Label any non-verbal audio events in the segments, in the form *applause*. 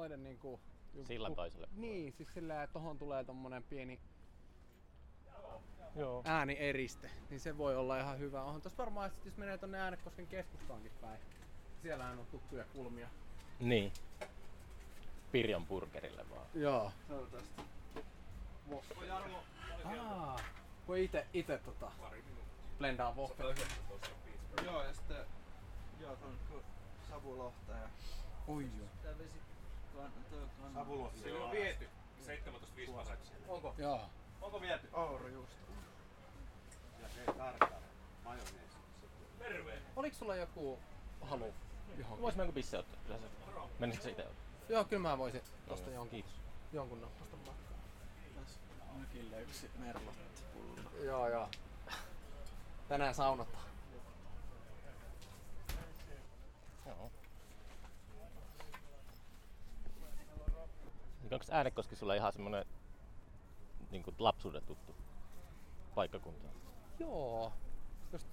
noiden niinku... Sillan toiselle Niin, siis sillä että tohon tulee tommonen pieni Joo. äänieriste, niin se voi olla ihan hyvä. Onhan tossa varmaan, että jos menee tonne Äänekosken keskustaankin päin, siellähän on tuttuja kulmia. Niin. Pirjon burgerille vaan. Joo. Se on tästä. Aa, voi ite, ite tota, blendaa vohvella. Joo, ja sitten joo, ku- savulohta ja Oi joo. tää vesi Se on viety. 17.5 pasaksia. Onko? Joo. Onko viety? Ouro just. Ja se tarkkaan. Majoneesi. Terve. Oliko sulla joku halu johonkin? Vois mä joku pisse ottaa? Kyllä se. Menisikö se itse ottaa? Joo, kyllä mä voisin tosta jonkun, kiitos. jonkun nappasta matkaa. Tässä mökille yksi merlotti pullo. Joo, joo. Tänään saunataan. Joo. Onko Äänekoski sulla ihan semmonen niin lapsuuden tuttu paikkakunta? Joo. Just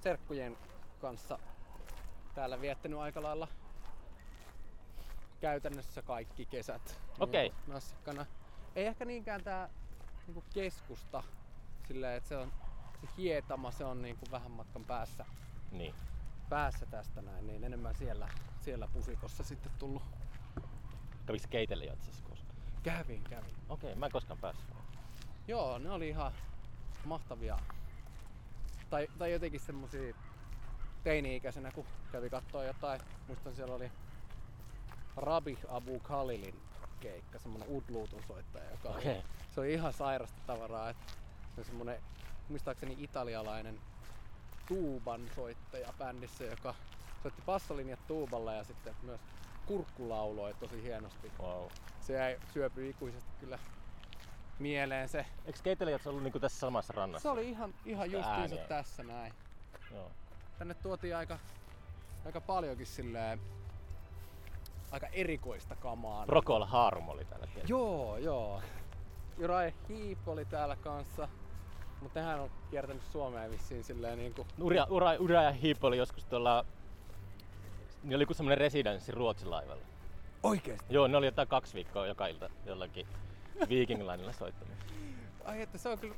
serkkujen kanssa täällä viettänyt aika lailla käytännössä kaikki kesät. Okei. Niinku Nassikkana. Ei ehkä niinkään tää niinku keskusta. Silleen, että se on se hietama, se on niinku vähän matkan päässä, Niin. päässä tästä näin, niin enemmän siellä, siellä pusikossa sitten tullut. Kävikö keitelle jatsassa koskaan? Kävin, kävin. Okei, mä en koskaan päässyt. Joo, ne oli ihan mahtavia. Tai, tai jotenkin semmosia teini-ikäisenä, kun kävi kattoo jotain. Muistan siellä oli Rabi Abu Khalilin keikka, semmonen udluutun soittaja, joka oli, Okei. se oli ihan sairasta tavaraa. Että se on semmonen, muistaakseni italialainen tuuban soittaja bändissä, joka soitti bassolinjat tuuballa ja sitten myös kurkku lauloi tosi hienosti. Wow. Se jäi syöpy ikuisesti kyllä mieleen se. Eikö keitelle jatsa ollut niinku tässä samassa rannassa? Se oli ihan, ihan justiinsa tässä näin. Joo. Tänne tuotiin aika, aika paljonkin silleen, aika erikoista kamaa. Rokol Harm oli täällä keitellä. Joo, joo. Jurai Hiip oli täällä kanssa. Mutta nehän on kiertänyt Suomeen vissiin silleen niinku... Ura, ura, ura ja Hiip oli joskus tuolla... Niin oli joku semmonen residenssi Ruotsin laivalla. Oikeesti? Joo, ne oli jotain kaksi viikkoa joka ilta jollakin Viking Linella soittamassa. *laughs* Ai että se on kyllä...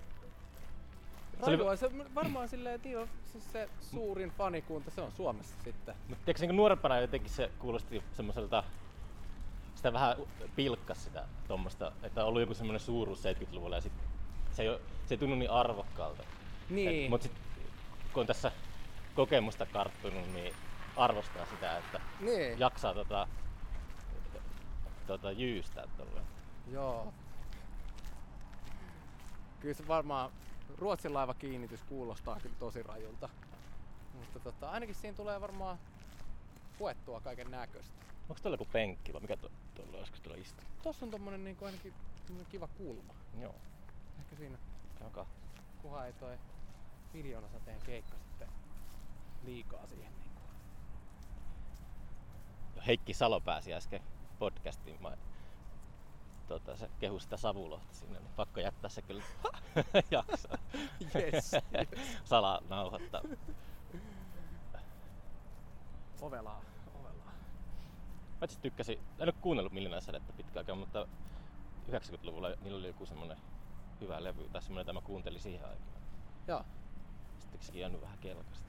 Se oli- se varmaan silleen, on siis se suurin fanikunta, se on Suomessa sitten. Mutta tiedätkö, niin nuorempana jotenkin se kuulosti semmoiselta, sitä vähän pilkkas sitä tuommoista, että on ollut joku semmoinen suuruus 70-luvulla ja sit se ei, oo- se ei tunnu niin arvokkaalta. Niin. Mutta sitten kun on tässä kokemusta karttunut, niin arvostaa sitä, että Niin. jaksaa tota, tota jyystää tolleen. Joo. Kyllä se varmaan Ruotsin laiva kiinnitys kuulostaa kyllä tosi rajulta. Mutta tota, ainakin siinä tulee varmaan puettua kaiken näköistä. Onko tuolla joku penkki vai mikä tuo- tuolla olisiko tuolla istua? Tossa on tommonen niinku ainakin tommonen kiva kulma. Joo, Ehkä siinä, kahta. kunhan ei toi miljoonasateen keikka sitten liikaa siihen niinku. Heikki Salo pääsi äsken podcastiin. Mä, tota, se kehui sitä savulohta sinne, niin pakko jättää se kyllä *laughs* jaksaa. Yes, *laughs* Sala nauhoittaa. Ovelaa, ovelaa. Mä itse tykkäsin, en ole kuunnellut Miljoonaa sädettä pitkään aikaa, mutta 90-luvulla niillä oli joku semmonen hyvä levy tai semmonen, jota mä kuuntelin siihen aikaan. Joo. Sitten sekin jäänyt vähän kelkasta.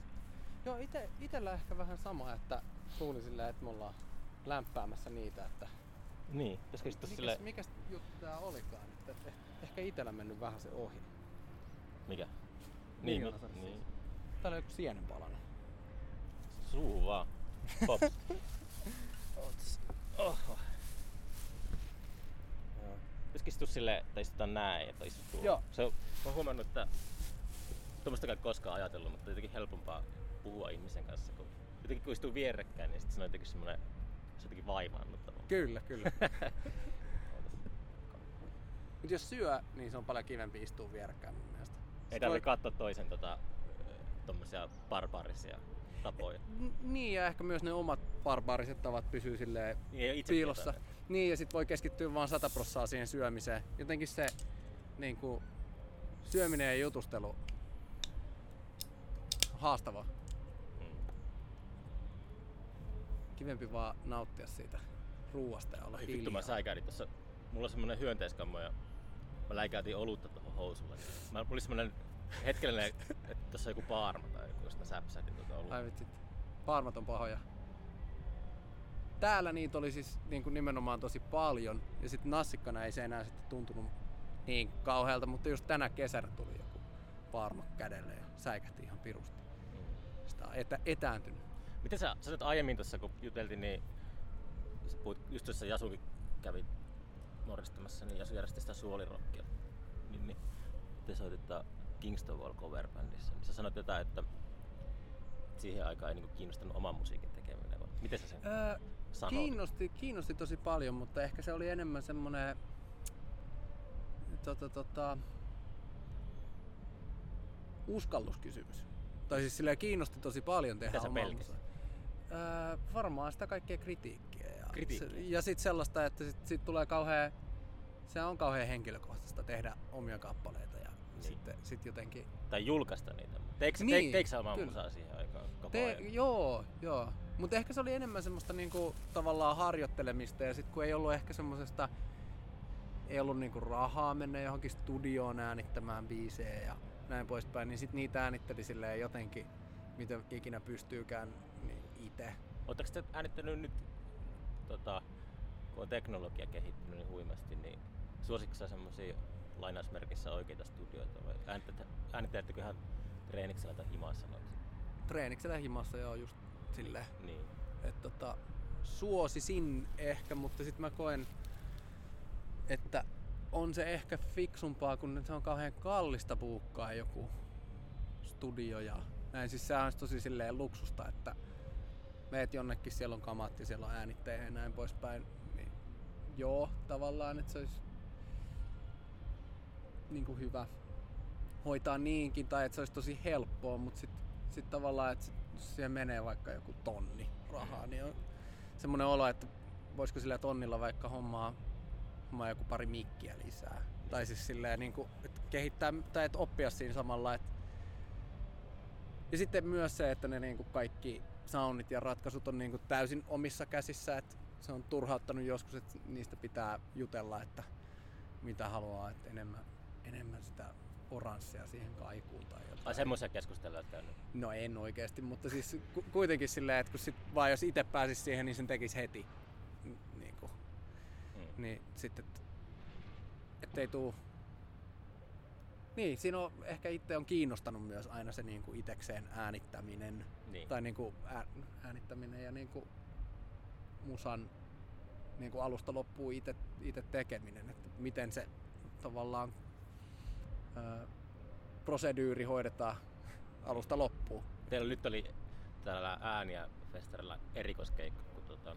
Joo, ite, itellä ehkä vähän sama, että suuli silleen, että me ollaan lämpäämässä niitä, että Niin, pitäisikö sitten mikäs, sille... mikäs juttu tää olikaan, että eh, ehkä itellä mennyt vähän se ohi. Mikä? Niin, niin, Säde niin. Täällä on joku sienen palannut. Suu vaan. Pop. *laughs* Oho. Pitäisikö istua silleen, että istutaan näin, että istuu. Joo. Se on, mä oon huomannut, että tuommoista ei koskaan ajatellut, mutta jotenkin helpompaa puhua ihmisen kanssa, kun jotenkin kun istuu vierekkäin, niin sit se on jotenkin semmoinen, se on jotenkin vaivaannuttava. Kyllä, kyllä. *laughs* Mutta jos syö, niin se on paljon kivempi istua vierekkäin mun mielestä. Ei Sit tarvitse voi- katsoa toisen tota, tommosia barbaarisia tapoja. N- niin, ja ehkä myös ne omat barbaariset tavat pysyy silleen Niin ei ole itse piilossa. Niin, ja sit voi keskittyä vaan 100 prossaa siihen syömiseen. Jotenkin se niin kuin, syöminen ja jutustelu haastava. Mm. Kivempi vaan nauttia siitä ruuasta ja olla Ai vittu mä säikähdin tossa. Mulla on semmonen hyönteiskammo ja mä läikäytin olutta tuohon housulle. Mä, mulla oli semmonen hetkellinen, että tossa on joku paarma tai joku, josta mä säpsähdin tuota olutta. Ai vitsit. Paarmat on pahoja. Täällä niitä oli siis niin kuin nimenomaan tosi paljon. Ja sitten nassikkana ei se enää sitten tuntunut niin kauhealta, mutta just tänä kesänä tuli joku paarma kädelle ja säikähti ihan pirusti. Mm. Sitä on etä, etääntynyt. Miten sä, sä aiemmin tuossa kun juteltiin, niin puhuit, just tuossa Jasu kävi moristamassa, niin Jasu järjesti sitä suolirockia. Niin, niin te soititte Kingston Wall cover bändissä. Niin sä sanoit jotain, että siihen aikaan ei niinku kiinnostanut oman musiikin tekeminen. vai Miten sä sen Öö, sanoit? kiinnosti, kiinnosti tosi paljon, mutta ehkä se oli enemmän semmonen tota, tota, uskalluskysymys. Tai siis silleen kiinnosti tosi paljon tehdä Mitä sä omaa musaa. Öö, varmaan sitä kaikkea kritiikkiä. Ja, Kritiikkiä? Ja sitten sellaista, että sit, sit tulee kauhean, se on kauhean henkilökohtaista tehdä omia kappaleita ja Niin. sitten sit jotenkin Tai julkaista niitä. Teikö, Niin, teikö sä omaa musaa siihen aikaan koko Te, joo, joo. Mutta ehkä se oli enemmän semmoista niinku, tavallaan harjoittelemista ja sitten kun ei ollut ehkä semmoisesta, ei ollut niinku rahaa mennä johonkin studioon äänittämään biisejä ja näin poispäin, niin sitten niitä äänitteli silleen jotenkin, miten ikinä pystyykään, itse. Oletteko te äänittänyt nyt, tota, kun on teknologia kehittynyt niin huimasti, niin suositko sä semmosia lainausmerkissä oikeita studioita vai äänittäyttekö ihan treeniksellä tai himassa noita? Treeniksellä himassa joo just silleen. Niin. että tota, suosisin ehkä, mutta sitten mä koen, että on se ehkä fiksumpaa, kun se on kauhean kallista buukkaa joku studio ja näin. Siis sehän olisi tosi silleen luksusta, että meet jonnekin, siellä on kamat ja siellä on äänittäjä ja näin poispäin. Niin joo, tavallaan, että se olisi niin kuin hyvä hoitaa niinkin, tai että se olisi tosi helppoa, mutta sitten sit tavallaan, että sit, jos siihen menee vaikka joku tonni rahaa, niin on semmoinen olo, että voisiko sillä tonnilla vaikka hommaa, hommaa joku pari mikkiä lisää. Tai siis silleen, niin kuin, että kehittää tai että oppia siinä samalla. Että... Ja sitten myös se, että ne niin kuin kaikki soundit ja ratkaisut on niin kuin täysin omissa käsissä, että se on turhauttanut joskus, että niistä pitää jutella, että mitä haluaa, että enemmän, enemmän sitä oranssia siihen kaikuun tai jotain. Ai semmoisia keskusteluja käynyt. No en oikeasti, mutta siis ku- kuitenkin silleen, että kun sit vaan jos itse pääsisi siihen, niin sen tekisi heti. Niin, kuin, Mm. niin sitten, et, ettei tuu... Niin, siinä on ehkä itse on kiinnostanut myös aina se niin kuin itekseen äänittäminen. Niin. Tai niin kuin ää, äänittäminen ja niin kuin musan niin kuin alusta loppuun itse, itse tekeminen. Että miten se tavallaan ää, prosedyyri hoidetaan alusta loppuun. Teillä nyt oli täällä ääniä festarilla erikoiskeikka, kun tota,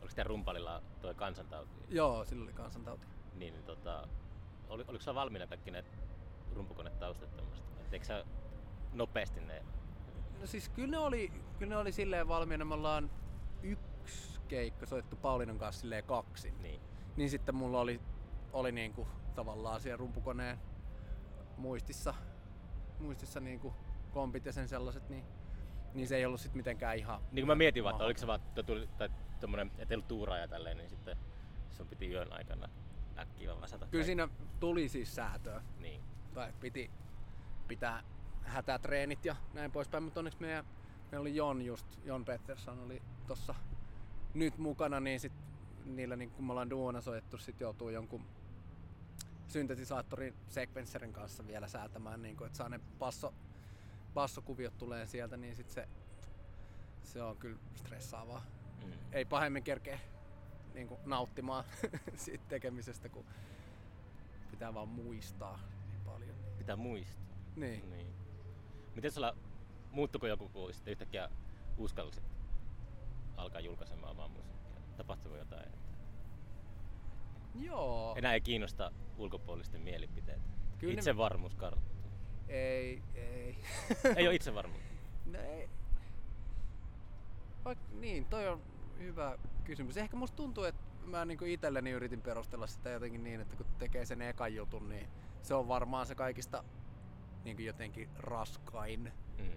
oliko teidän rumpalilla toi kansantauti? Joo, sillä oli kansantauti. Niin, niin tota, oli, oliko sulla valmiina kaikki ne rumpukonetaustat tämmöistä? Eikö sä nopeasti ne? No siis kyllä ne oli, kyllä ne oli silleen valmiina. Me ollaan yksi keikka soittu Paulinan kanssa silleen kaksi. Niin. Niin sitten mulla oli, oli niinku tavallaan siellä rumpukoneen muistissa, muistissa niinku kompit ja sen sellaiset, niin, niin se ei ollut sit mitenkään ihan... Niin kuin mä mietin vaan, että oliko se vaan että tuli, tai tommonen, että ei ollut tuuraa ja tälleen, niin sitten sun piti yön aikana äkkiä vaan vasata. Kyllä siinä tuli siis säätöä. Niin. Tai piti pitää hätätreenit ja näin poispäin, mutta onneksi meidän, meillä oli Jon just, Jon Pettersson oli tossa nyt mukana, niin sit niillä niin kun me ollaan duona soittu, sit joutuu jonkun syntetisaattorin sekvensserin kanssa vielä säätämään, niin kun, että saa ne basso, bassokuviot tulee sieltä, niin sit se, se on kyllä stressaavaa. Mm. Ei pahemmin kerkeä niin kuin, nauttimaan *laughs* siitä tekemisestä, kun pitää vaan muistaa. Pitää muistaa. Niin. niin. Miten sulla, muuttuko joku, kun sitten yhtäkkiä uskallisit alkaa julkaisemaan omaa musiikkia? Tapahtuiko jotain? Joo. Enää ei kiinnosta ulkopuolisten mielipiteet. Kyllä ne- Itsevarmuus karttuu. Ei, ei. *laughs* ei ole itsevarmuutta. No ei. Vaik, niin, toi on hyvä kysymys. Ehkä musta tuntuu, että mä niin itselleni yritin perustella sitä jotenkin niin, että kun tekee sen ekan jutun, niin se on varmaan se kaikista niin kuin jotenkin raskain. Mm.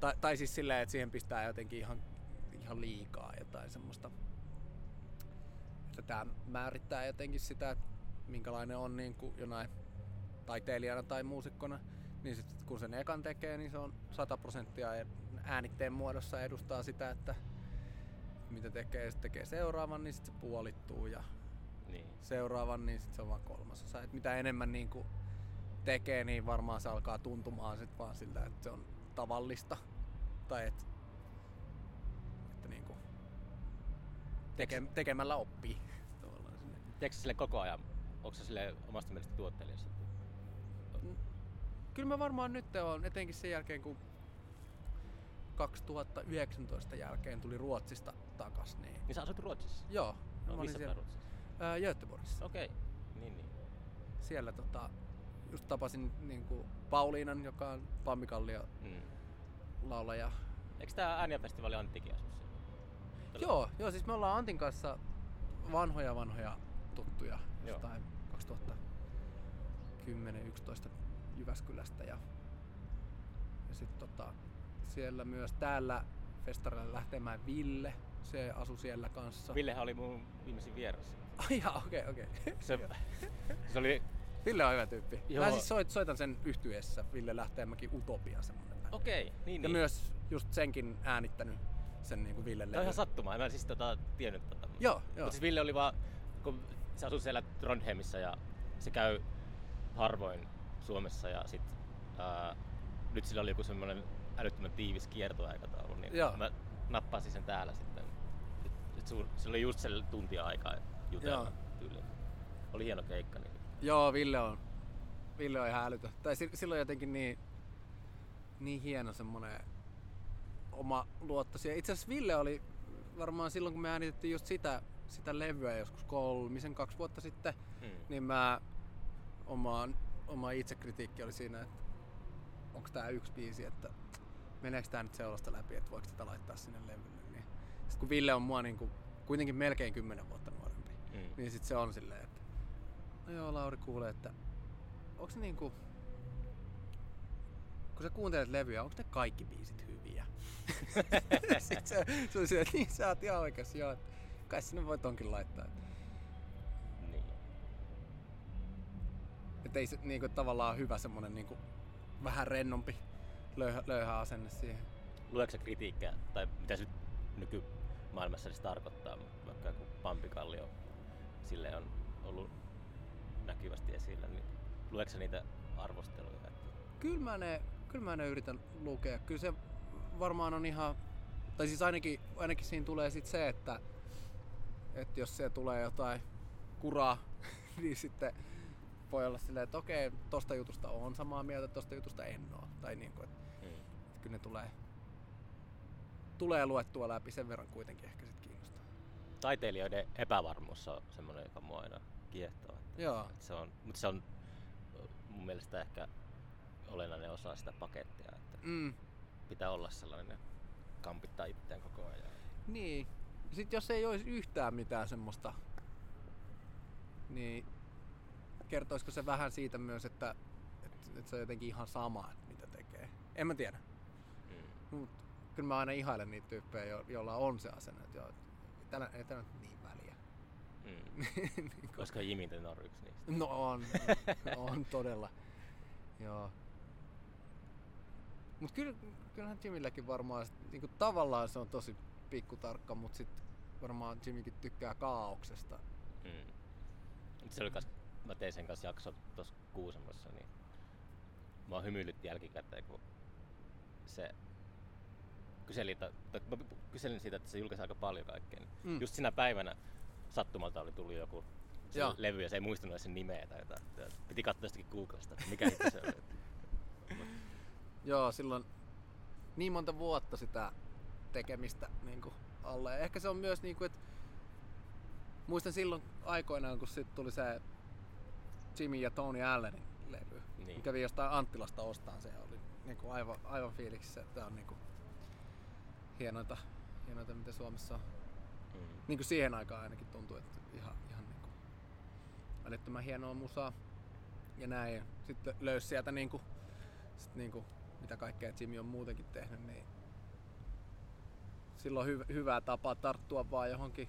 Tai, tai siis silleen, että siihen pistää jotenkin ihan, ihan liikaa jotain semmoista. Että tämä määrittää jotenkin sitä, että minkälainen on niin kuin jonain taiteilijana tai muusikkona. Niin sit, kun sen ekan tekee, niin se on 100 prosenttia äänitteen muodossa edustaa sitä, että mitä tekee, sitten tekee seuraavan, niin sitten se puolittuu ja Niin. seuraavan, niin sitten se on vaan kolmasosa. Et mitä enemmän niin kuin tekee, niin varmaan se alkaa tuntumaan sit vaan siltä, että se on tavallista. Tai et, että niin kuin teke, tekemällä oppii. Teekö sille koko ajan? Onko se sille omasta mielestä tuottelijassa? Kyllä mä varmaan nyt on, etenkin sen jälkeen kun 2019 jälkeen tuli Ruotsista takas, niin Niin sä asut Ruotsissa? joo, No, missä siellä Ruotsissa? ää, Göteborgissa. Okei. Niin, niin. Siellä tota, just tapasin niin kuin Pauliinan, joka on Pammikallio Mm. laulaja. Eikö tää ääniäfestivaali Anttikin asu siellä? Joo, joo, siis me ollaan Antin kanssa vanhoja vanhoja tuttuja Joo. jostain 2010-11 Jyväskylästä ja, ja sitten tota, siellä myös täällä festarilla lähtemään Ville, se asui siellä kanssa. Villehän oli mun viimeisin vieras. *laughs* Ai jaa, okei, okei. Se, se oli... Ville on hyvä tyyppi. Joo. Mä siis soit, soitan sen yhtyessä Ville Lähteenmäki Utopia semmonen. Okei, niin Ja niin. myös just senkin äänittänyt sen niinku Ville Tämä on ihan sattumaa, mä en siis tota, tiennyt tota. Joo, joo. Mutta siis Ville oli vaan, kun se asuu siellä Trondheimissa ja se käy harvoin Suomessa ja sit ää, nyt sillä oli joku semmoinen älyttömän tiivis kiertoaikataulu, niin Joo. mä nappasin sen täällä sitten. Sit su, se oli just se tuntia aikaa jutella Joo. tyyliin. Oli hieno keikka. Niin. Joo, Ville on, Ville on ihan älytön. Tai si- silloin jotenkin niin, niin hieno semmonen oma luottosi. Ja itse asiassa Ville oli varmaan silloin, kun me äänitettiin just sitä, sitä levyä joskus kolmisen, kaksi vuotta sitten, Hmm. niin mä omaan, oma itsekritiikki oli siinä, että onko tää yksi biisi, että meneekö tää nyt seurasta läpi, että voiko tätä laittaa sinne levylle. Niin. Sitten kun Ville on mua niin kuin, kuitenkin melkein kymmenen vuotta nuorempi, Hmm. niin sit se on silleen, että no joo, Lauri kuulee, että onko se niinku, kun sä kuuntelet levyä, onko ne kaikki biisit hyviä? *laughs* Sitten se, se on silleen, että niin sä oot ihan oikeassa, joo, että kai sinne voi tonkin laittaa. Niin. Että ei se niinku tavallaan hyvä semmonen niinku vähän rennompi löyhä, löyhä asenne siihen. Lueeko kritiikkiä, tai mitä nyt nykymaailmassa edes tarkoittaa, vaikka joku Pampikallio sille on ollut näkyvästi esillä, niin lueeko niitä arvosteluja? Että... Kyllä mä ne, kyllä mä ne yritän lukea. Kyllä se varmaan on ihan, tai siis ainakin, ainakin siinä tulee sit se, että, että jos se tulee jotain kuraa, *laughs* niin sitten voi olla silleen, että okei, tosta jutusta on samaa mieltä, tosta jutusta en oo. Tai niin kuin, että, Hmm. että kyllä ne tulee, tulee luettua läpi sen verran kuitenkin ehkä sit kiinnostaa. Taiteilijoiden epävarmuus on semmoinen, joka mua aina kiehtoo. Joo. että se on, mutta se on mun mielestä ehkä olennainen osa sitä pakettia, että Mm, pitää olla sellainen kampittaa itseään koko ajan. Niin. Sitten jos ei olisi yhtään mitään semmoista, niin kertoisiko se vähän siitä myös, että, että, että se on jotenkin ihan sama, että mitä tekee. En mä tiedä. Hmm. Mut kyllä mä aina ihailen niitä tyyppejä, jo, joilla on se asenne, että joo, tällä, ei tällä nyt niin väliä. Hmm. *laughs* Niin kun- Koska Jimi on yksi niistä. no on, *laughs* on todella. Joo. Mut kyllä, kyllähän Jimmilläkin varmaan, sit, niinku tavallaan se on tosi pikkutarkka, mutta sitten varmaan Jimmykin tykkää kaauksesta. Mut se oli kas, mä tein sen kanssa jakso tuossa Kuusamossa, niin mä hymyilytti jälkikäteen, kun se kyseli, tai, tai mä kyselin siitä, että se julkaisi aika paljon kaikkea. Niin Mm. Just sinä päivänä sattumalta oli tullut joku se Joo. levy ja se ei muistanut sen nimeä tai jotain. Piti katsoa jostakin Googlesta, että mikä hitto se oli. *laughs* Joo, silloin niin monta vuotta sitä tekemistä niin kuin alle. Ehkä se on myös niin kuin, että muistan silloin aikoinaan, kun sit tuli se Jimmy ja Tony Allenin levy. Niin. Kävin jostain Anttilasta ostaan se oli niin kuin aivan, aivan fiiliksissä, että on niin kuin hienointa, hienoita, mitä Suomessa on. Mm. Niin kuin siihen aikaan ainakin tuntui, että ihan, ihan niin kuin älyttömän hienoa musaa ja näin. Sitten löysi sieltä niin kuin, sit niin kuin, mitä kaikkea Jimmy on muutenkin tehnyt, niin silloin hy- hyvää tapaa tarttua vaan johonkin,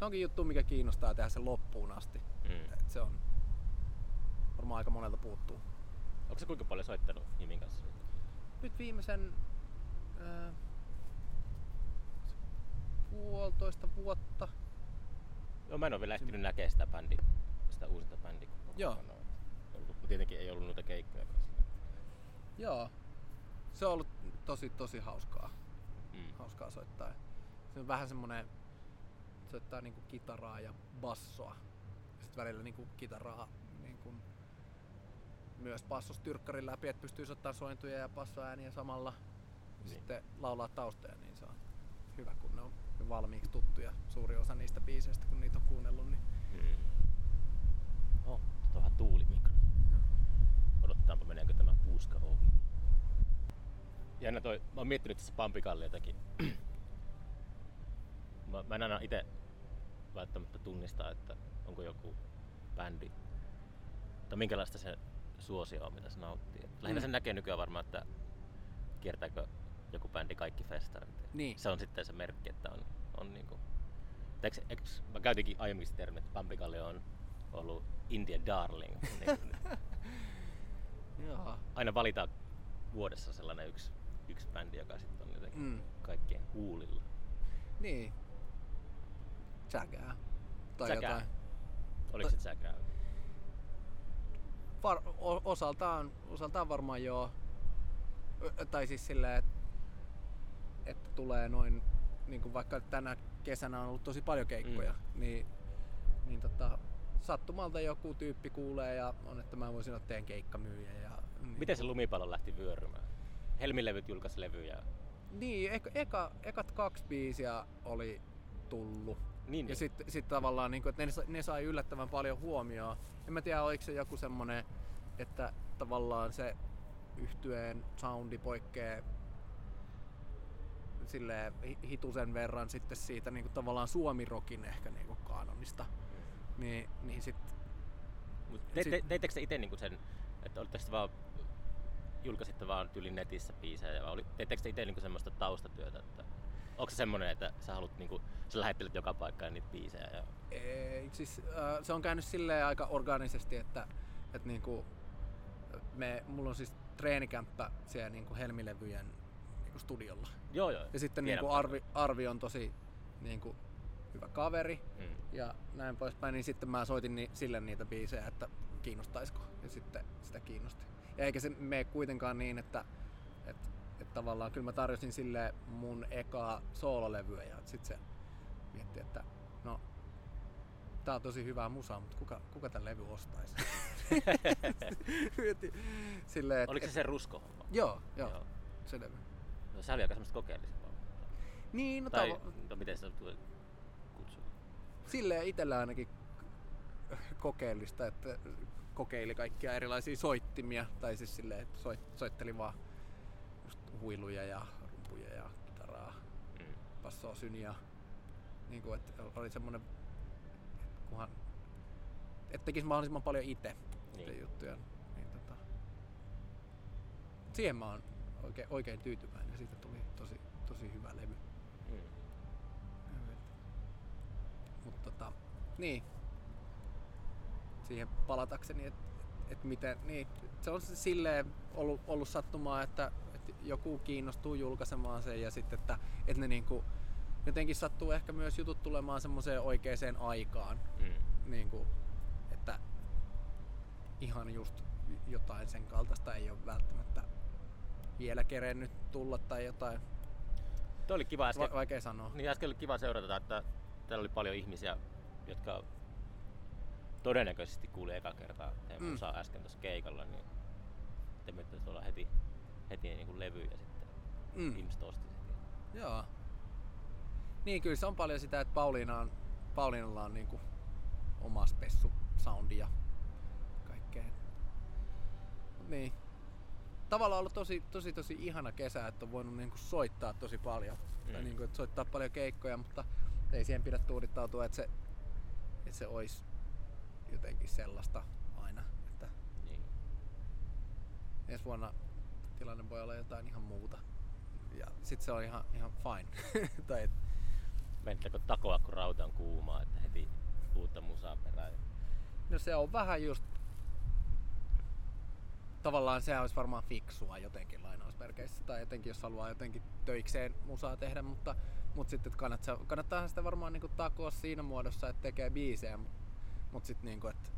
johonkin juttuun, mikä kiinnostaa tehdä sen loppuun asti. Mm. Et se on varmaan aika monelta puuttuu. Onko se kuinka paljon soittanut Jimin kanssa? Nyt viimeisen ää, puolitoista vuotta. Joo, mä en ole vielä ehtinyt näkemään sitä bändiä, sitä uusinta bändiä. Joo. Mutta tietenkin ei ollut noita keikkoja kanssa. Joo. Se on ollut tosi tosi hauskaa. Mm. Hauskaa soittaa. Se on vähän semmonen, soittaa niinku kitaraa ja bassoa. Ja sitten välillä niinku kitaraa niinku myös bassostyrkkarin läpi, että pystyy soittamaan sointuja ja bassoääniä samalla. Ja Niin. Sitten laulaa taustoja, niin se on hyvä, kun ne on valmiiksi tuttuja. Suuri osa niistä biiseistä, kun niitä on kuunnellut, niin Mm. Oh, tuo on vähän tuulimikro. Odotetaanpa meneekö tämä puuska ohi. Jännä toi, mä oon miettinyt tässä Pampikalliotakin. *clears throat* mä, mä en aina itse välttämättä tunnista, että onko joku bändi, tai minkälaista se suosio on, mitä se nauttii. Lähinnä Mm. sen näkee nykyään varmaan, että kiertääkö joku bändi kaikki festarit. Niin. Se on sitten se merkki, että on, on niinku... Eikö, eikö, mä käytinkin aiemmin termiä, että Pampikallio on ollut Indian darling. *laughs* niin, Joo. aina valitaan vuodessa sellainen yksi, yksi bändi, joka sitten on jotenkin Mm. kaikkien huulilla. Niin. Säkää. Tai Säkää. jotain. Oliko se säkää? Var, o, osaltaan, osaltaan varmaan joo. Ö, Tai siis silleen, että, että tulee noin, niin kuin vaikka tänä kesänä on ollut tosi paljon keikkoja, mm. niin, niin tota, sattumalta joku tyyppi kuulee ja on, että mä voisin olla teidän keikkamyyjä. Ja, niin, Miten se lumipallo lähti vyörymään? Helmilevyt julkaisi levyjä. Niin, eka, eka, ekat kaksi biisiä oli tullut. Niin, Ja niin. sitten sit tavallaan, niin kuin, että ne, ne sai yllättävän paljon huomioon. En mä tiedä, oliko se joku semmonen, että tavallaan se yhtyeen soundi poikkeaa silleen hi- hitusen verran sitten siitä niin kuin tavallaan suomirokin ehkä niin kuin kanonista. Niin, niin sit, Mut te, sit- te, teittekö te itse niinku sen, että olitteko te vaan julkaisitte vaan tyyli netissä biisejä, vai oli, teittekö te itse niinku semmoista taustatyötä, että onko se semmoinen, että sä haluat niinku, sä lähettelet joka paikkaan niitä biisejä ja ei, siis, äh, se on käynyt silleen aika organisesti, että, että niin kuin, me, mulla on siis treenikämppä siellä niin kuin Helmilevyjen niin kuin studiolla. Joo, joo. Ja sitten niin kuin. Arvi, Arvi on tosi niin kuin, hyvä kaveri Mm. ja näin poispäin, niin sitten mä soitin ni, sille niitä biisejä, että kiinnostaisiko. Ja sitten sitä kiinnosti. Ja eikä se mene kuitenkaan niin, että, että, että tavallaan kyllä mä tarjosin sille mun ekaa soololevyä ja sitten se mietti, että no tää on tosi hyvää musaa, mutta kuka, kuka tämän levy ostaisi? *laughs* *laughs* Silleen, että, Oliko se se ruskohomma? Joo, joo, Joo. se levy. Se oli aika semmoista kokeellisempaa. Niin, no tai, tavo- no miten sitä tulee kutsua? silleen itsellä ainakin kokeellista, että kokeili kaikkia erilaisia soittimia, tai siis silleen, että soit, soitteli vaan just huiluja ja rumpuja ja kitaraa, Mm. bassoa, syniä. Niin kuin, että oli semmoinen, kunhan, että tekisi mahdollisimman paljon itse niin. juttuja. Niin, tota, siihen mä oon oikein, oikein tyytyväinen ja siitä tuli tosi, tosi hyvä levy. Mm. Mutta tota, niin. Siihen palatakseni, että et miten, niin, se on silleen ollut, ollut sattumaa, että, että joku kiinnostuu julkaisemaan sen ja sitten, että, että ne niinku, jotenkin sattuu ehkä myös jutut tulemaan semmoiseen oikeaan aikaan. Mm. Niinku, että ihan just jotain sen kaltaista ei ole välttämättä vielä kerennyt tulla tai jotain. Tuo oli kiva äsken. Va- vaikea sanoa. Niin äsken oli kiva seurata, että täällä oli paljon ihmisiä, jotka todennäköisesti kuuli eka kertaa teidän Mm. äsken tuossa keikalla, niin te tuolla heti, heti niin kuin levyjä sitten. Mm. Ihmiset osti sitten. Joo. Niin, kyllä se on paljon sitä, että Pauliina on, Pauliinalla on niinku oma spessu soundi ja kaikkea. Niin. Tavallaan ollut tosi, tosi, tosi ihana kesä, että on voinut niinku soittaa tosi paljon. Mm. Tai Mm. niinku, että soittaa paljon keikkoja, mutta ei siihen pidä tuudittautua, että se, että se olisi jotenkin sellaista aina. Että Niin. ensi vuonna tilanne voi olla jotain ihan muuta. Ja sit se on ihan, ihan fine. *laughs* tai et, Menettekö takoa, kun rauta on kuumaa, että heti uutta musaa perään? no se on vähän just tavallaan se olisi varmaan fiksua jotenkin lainausmerkeissä tai jotenkin jos haluaa jotenkin töikseen musaa tehdä, mutta, mutta sitten kannattaa, kannattaa sitä varmaan niinku takoa siinä muodossa, että tekee biisejä, mutta mut sitten niinku, että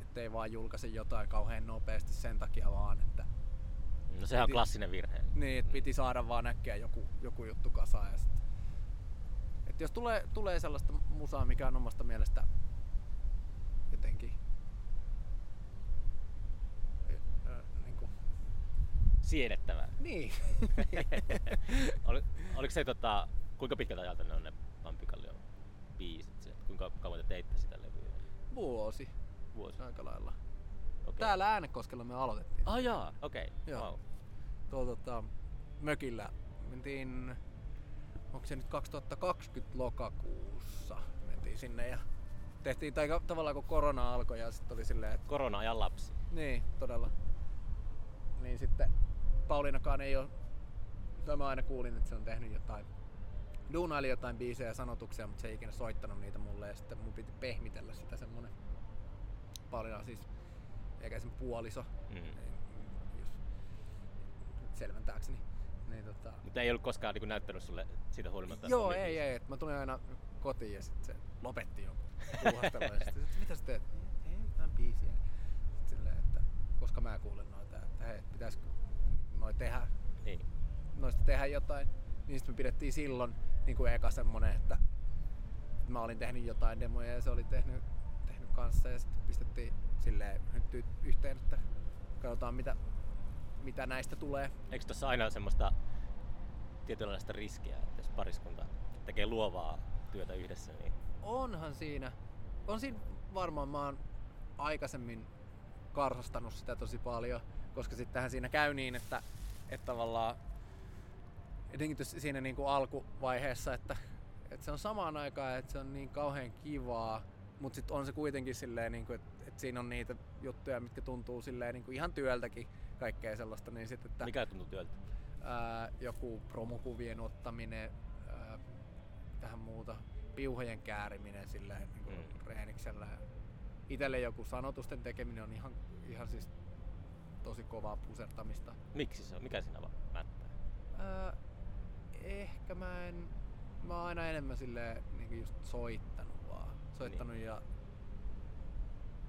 et ei vaan julkaise jotain kauhean nopeasti sen takia vaan, että No sehän on Piti- klassinen virhe. niin, että piti saada vaan äkkiä joku, joku juttu kasaan. Ja sit, et jos tulee, tulee sellaista musaa, mikä on omasta mielestä jotenkin ö, ö, niinku, Siedettävää. niin. *laughs* Oli, oliko se tota, kuinka pitkältä ajalta ne on ne Pampikallion biisit? Se, kuinka kauan te teitte sitä levyä? Vuosi Vuosi. aika lailla. Okay. Täällä Äänekoskella me aloitettiin. Ah jaa, okei. Okay. Joo. Wow. Tuolla tota, mökillä mentiin, onko se nyt 2020 lokakuussa mentiin sinne ja tehtiin, tai tavallaan kun korona alkoi ja sitten oli silleen, että Korona-ajan lapsi. Niin, todella. Niin sitten Pauliinakaan ei ole, tai mä aina kuulin, että se on tehnyt jotain, duunaili jotain biisejä ja sanotuksia, mutta se ei ikinä soittanut niitä mulle ja sitten mun piti pehmitellä sitä semmonen. Pauliina on siis eikä puoliso, Mm. jos selventääkseni. Niin tota, Mutta ei ollut koskaan niin näyttänyt sulle siitä huolimatta. Joo, ei, ei. et Mä tulin aina kotiin ja sitten se lopetti jonkun puuhastelun. ja sitten, mitä sä teet? Ei mitään biisiä. Sitten silleen, että koska mä kuulen noita, että hei, pitäisikö noi tehdä, Niin. noista tehdä jotain. Niin sitten me pidettiin silloin niin kuin eka semmonen, että mä olin tehnyt jotain demoja ja se oli tehnyt, tehnyt kanssa ja sitten pistettiin silleen yhteen, että katsotaan mitä, mitä näistä tulee. Eikö tuossa aina semmoista tietynlaista riskiä, että jos pariskunta tekee luovaa työtä yhdessä, niin Onhan siinä. On siinä varmaan mä oon aikaisemmin karsastanut sitä tosi paljon, koska sittenhän siinä käy niin, että, että tavallaan etenkin siinä niin kuin alkuvaiheessa, että, että se on samaan aikaan, että se on niin kauhean kivaa, mutta sitten on se kuitenkin silleen, niin kuin, että, että siinä on niitä juttuja, mitkä tuntuu silleen niin kuin ihan työltäkin, kaikkea sellaista, niin sitten, että mikä tuntuu työltä? ää, joku promokuvien ottaminen, ää, tähän muuta, piuhojen kääriminen silleen niin kuin mm. reeniksellä. Itelle joku sanotusten tekeminen on ihan, ihan siis tosi kovaa pusertamista. Miksi se on? Mikä siinä vaan mättää? Ää, ehkä mä en, mä oon aina enemmän silleen niin just soittanut vaan. Soittanut niin. ja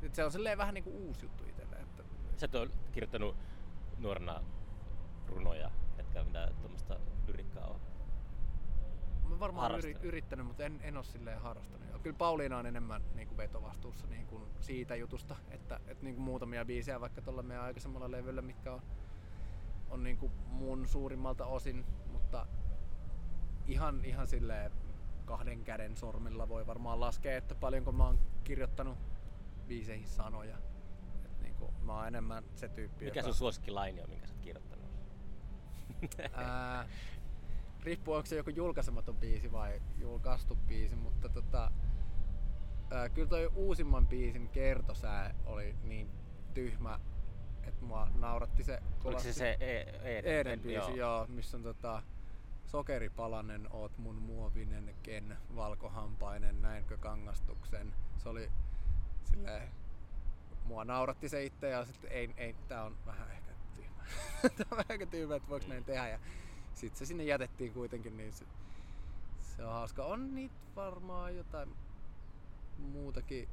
nyt se on silleen vähän niinku uusi juttu itselle. Että Sä et ole kirjoittanut nuorena runoja, etkä mitään tuommoista lyrikkaa ole. Mä varmaan yri, yrittänyt, mutta en, en ole silleen harrastanut. Ja kyllä Pauliina on enemmän niin kuin vetovastuussa niin kuin siitä jutusta, että, että niin kuin muutamia biisejä vaikka tuolla meidän aikaisemmalla levyllä, mitkä on, on niin kuin mun suurimmalta osin, mutta ihan, ihan silleen kahden käden sormilla voi varmaan laskea, että paljonko mä oon kirjoittanut biiseihin sanoja. Et niin kuin, mä oon enemmän se tyyppi, Mikä joka... sun suosikkilaini on, minkä sä oot kirjoittanut? Ää, riippuu onko se joku julkaisematon biisi vai julkaistu biisi, mutta tota, ää, kyllä toi uusimman biisin kertosää oli niin tyhmä, että mua nauratti se Oliko se se e- Eden? Eden biisi, joo. joo, missä on tota, sokeripalanen, oot mun muovinen, ken, valkohampainen, näinkö kangastuksen. Se oli silleen, mua nauratti se itse ja sitten ei, ei tää on vähän ehkä tyhmä. *laughs* tää on vähän ehkä tyhmä, että voiko näin tehdä. Ja sitten se sinne jätettiin kuitenkin, niin se, se on hauska. On niitä varmaan jotain muutakin.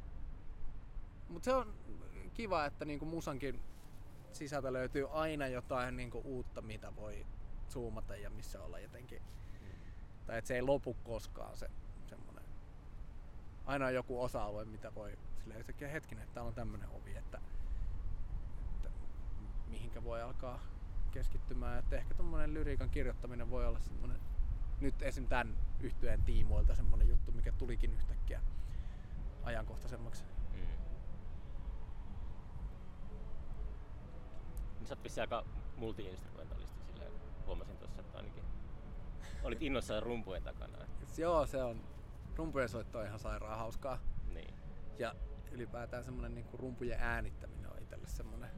Mutta se on kiva, että niinku musankin sisältä löytyy aina jotain niinku uutta, mitä voi zoomata ja missä olla jotenkin. Tai että se ei lopu koskaan se semmonen. Aina on joku osa-alue, mitä voi silleen yhtäkkiä hetkinen, että täällä on tämmönen ovi, että, että mihinkä voi alkaa keskittymään. Että ehkä tommonen lyriikan kirjoittaminen voi olla semmonen nyt esim. tämän yhtyeen tiimoilta semmonen juttu, mikä tulikin yhtäkkiä ajankohtaisemmaksi. Mm. Sä oot vissiin aika multi-instrumentalisti silleen, huomasin tuossa, että ainakin olit innoissaan rumpujen takana. *laughs* Joo, se on, rumpujen soitto on ihan sairaan hauskaa. Niin. Ja ylipäätään semmonen niinku rumpujen äänittäminen on itselle semmonen.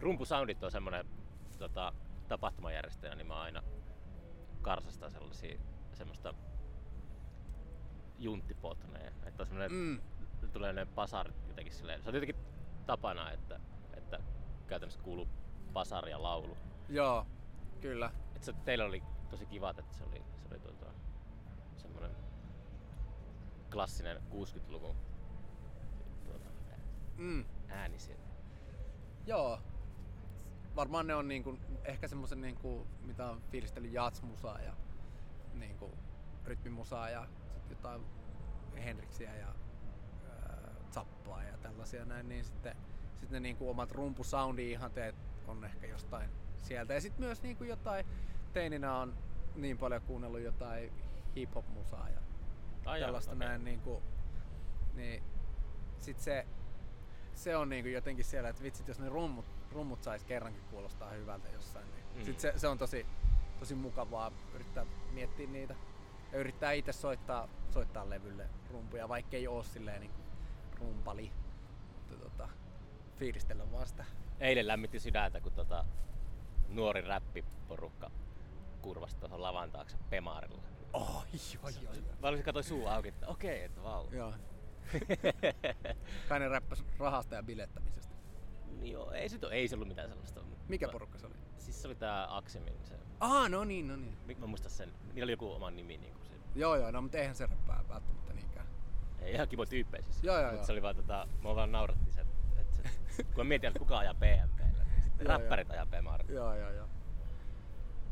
Rumpusoundit on semmonen tota, tapahtumajärjestäjä, niin mä aina karsastan sellaisia semmoista junttipotneja. Että on semmonen, Mm. tulee ne pasarit jotenkin silleen. Se on jotenkin tapana, että, että käytännössä kuuluu pasari ja laulu. Joo, kyllä. Et se, teillä oli tosi kiva, että se oli, se oli tuota, semmoinen klassinen 60-luvun tuota, Mm. ääni siellä. Joo. Varmaan ne on niinku, ehkä semmosen niinku, mitä on fiilistellyt jatsmusaa ja niinku, rytmimusaa ja sit jotain Henriksiä ja ää, Zappaa ja tällaisia näin, niin sitten sit ne niinku omat rumpusoundi ihanteet on ehkä jostain sieltä. Ja sitten myös niinku jotain, teininä on niin paljon kuunnellut jotain hip-hop-musaa ja Ai tällaista okei. näin niinku, niin sit se, se on niinku jotenkin siellä, että vitsit jos ne rummut, rummut sais kerrankin kuulostaa hyvältä jossain, niin Mm. mm. sit se, se, on tosi, tosi mukavaa yrittää miettiä niitä. Ja yrittää itse soittaa, soittaa levylle rumpuja, vaikka ei oo silleen niin rumpali. Mutta tota, fiilistellä vaan sitä. Eilen lämmitti sydäntä, kun tota, nuori räppiporukka kurvasi tuohon lavan taakse Pemaarilla. Oh, joo, joo, joo. Mä olisin katsoin suu auki, että okei, että vau. joo. *laughs* Kai ne räppäs rahasta ja bilettämisestä. Niin Joo, ei se, ei se ollut mitään sellaista. Mikä Mä- porukka se oli? Siis se oli tää Aksemin, se, Ah, no niin, no niin. mä muistan sen, niillä oli joku oma nimi niin kuin se. Joo, joo, no mutta eihän se räppää välttämättä niinkään. Ei ihan kivo tyyppejä siis. Joo, joo, joo. se oli vaan tota, mua vaan nauratti se, että se, kun mä mietin, että kuka ajaa BMWllä, niin sitten Joo, räppärit ajaa Pemaarilla. Joo, joo, joo.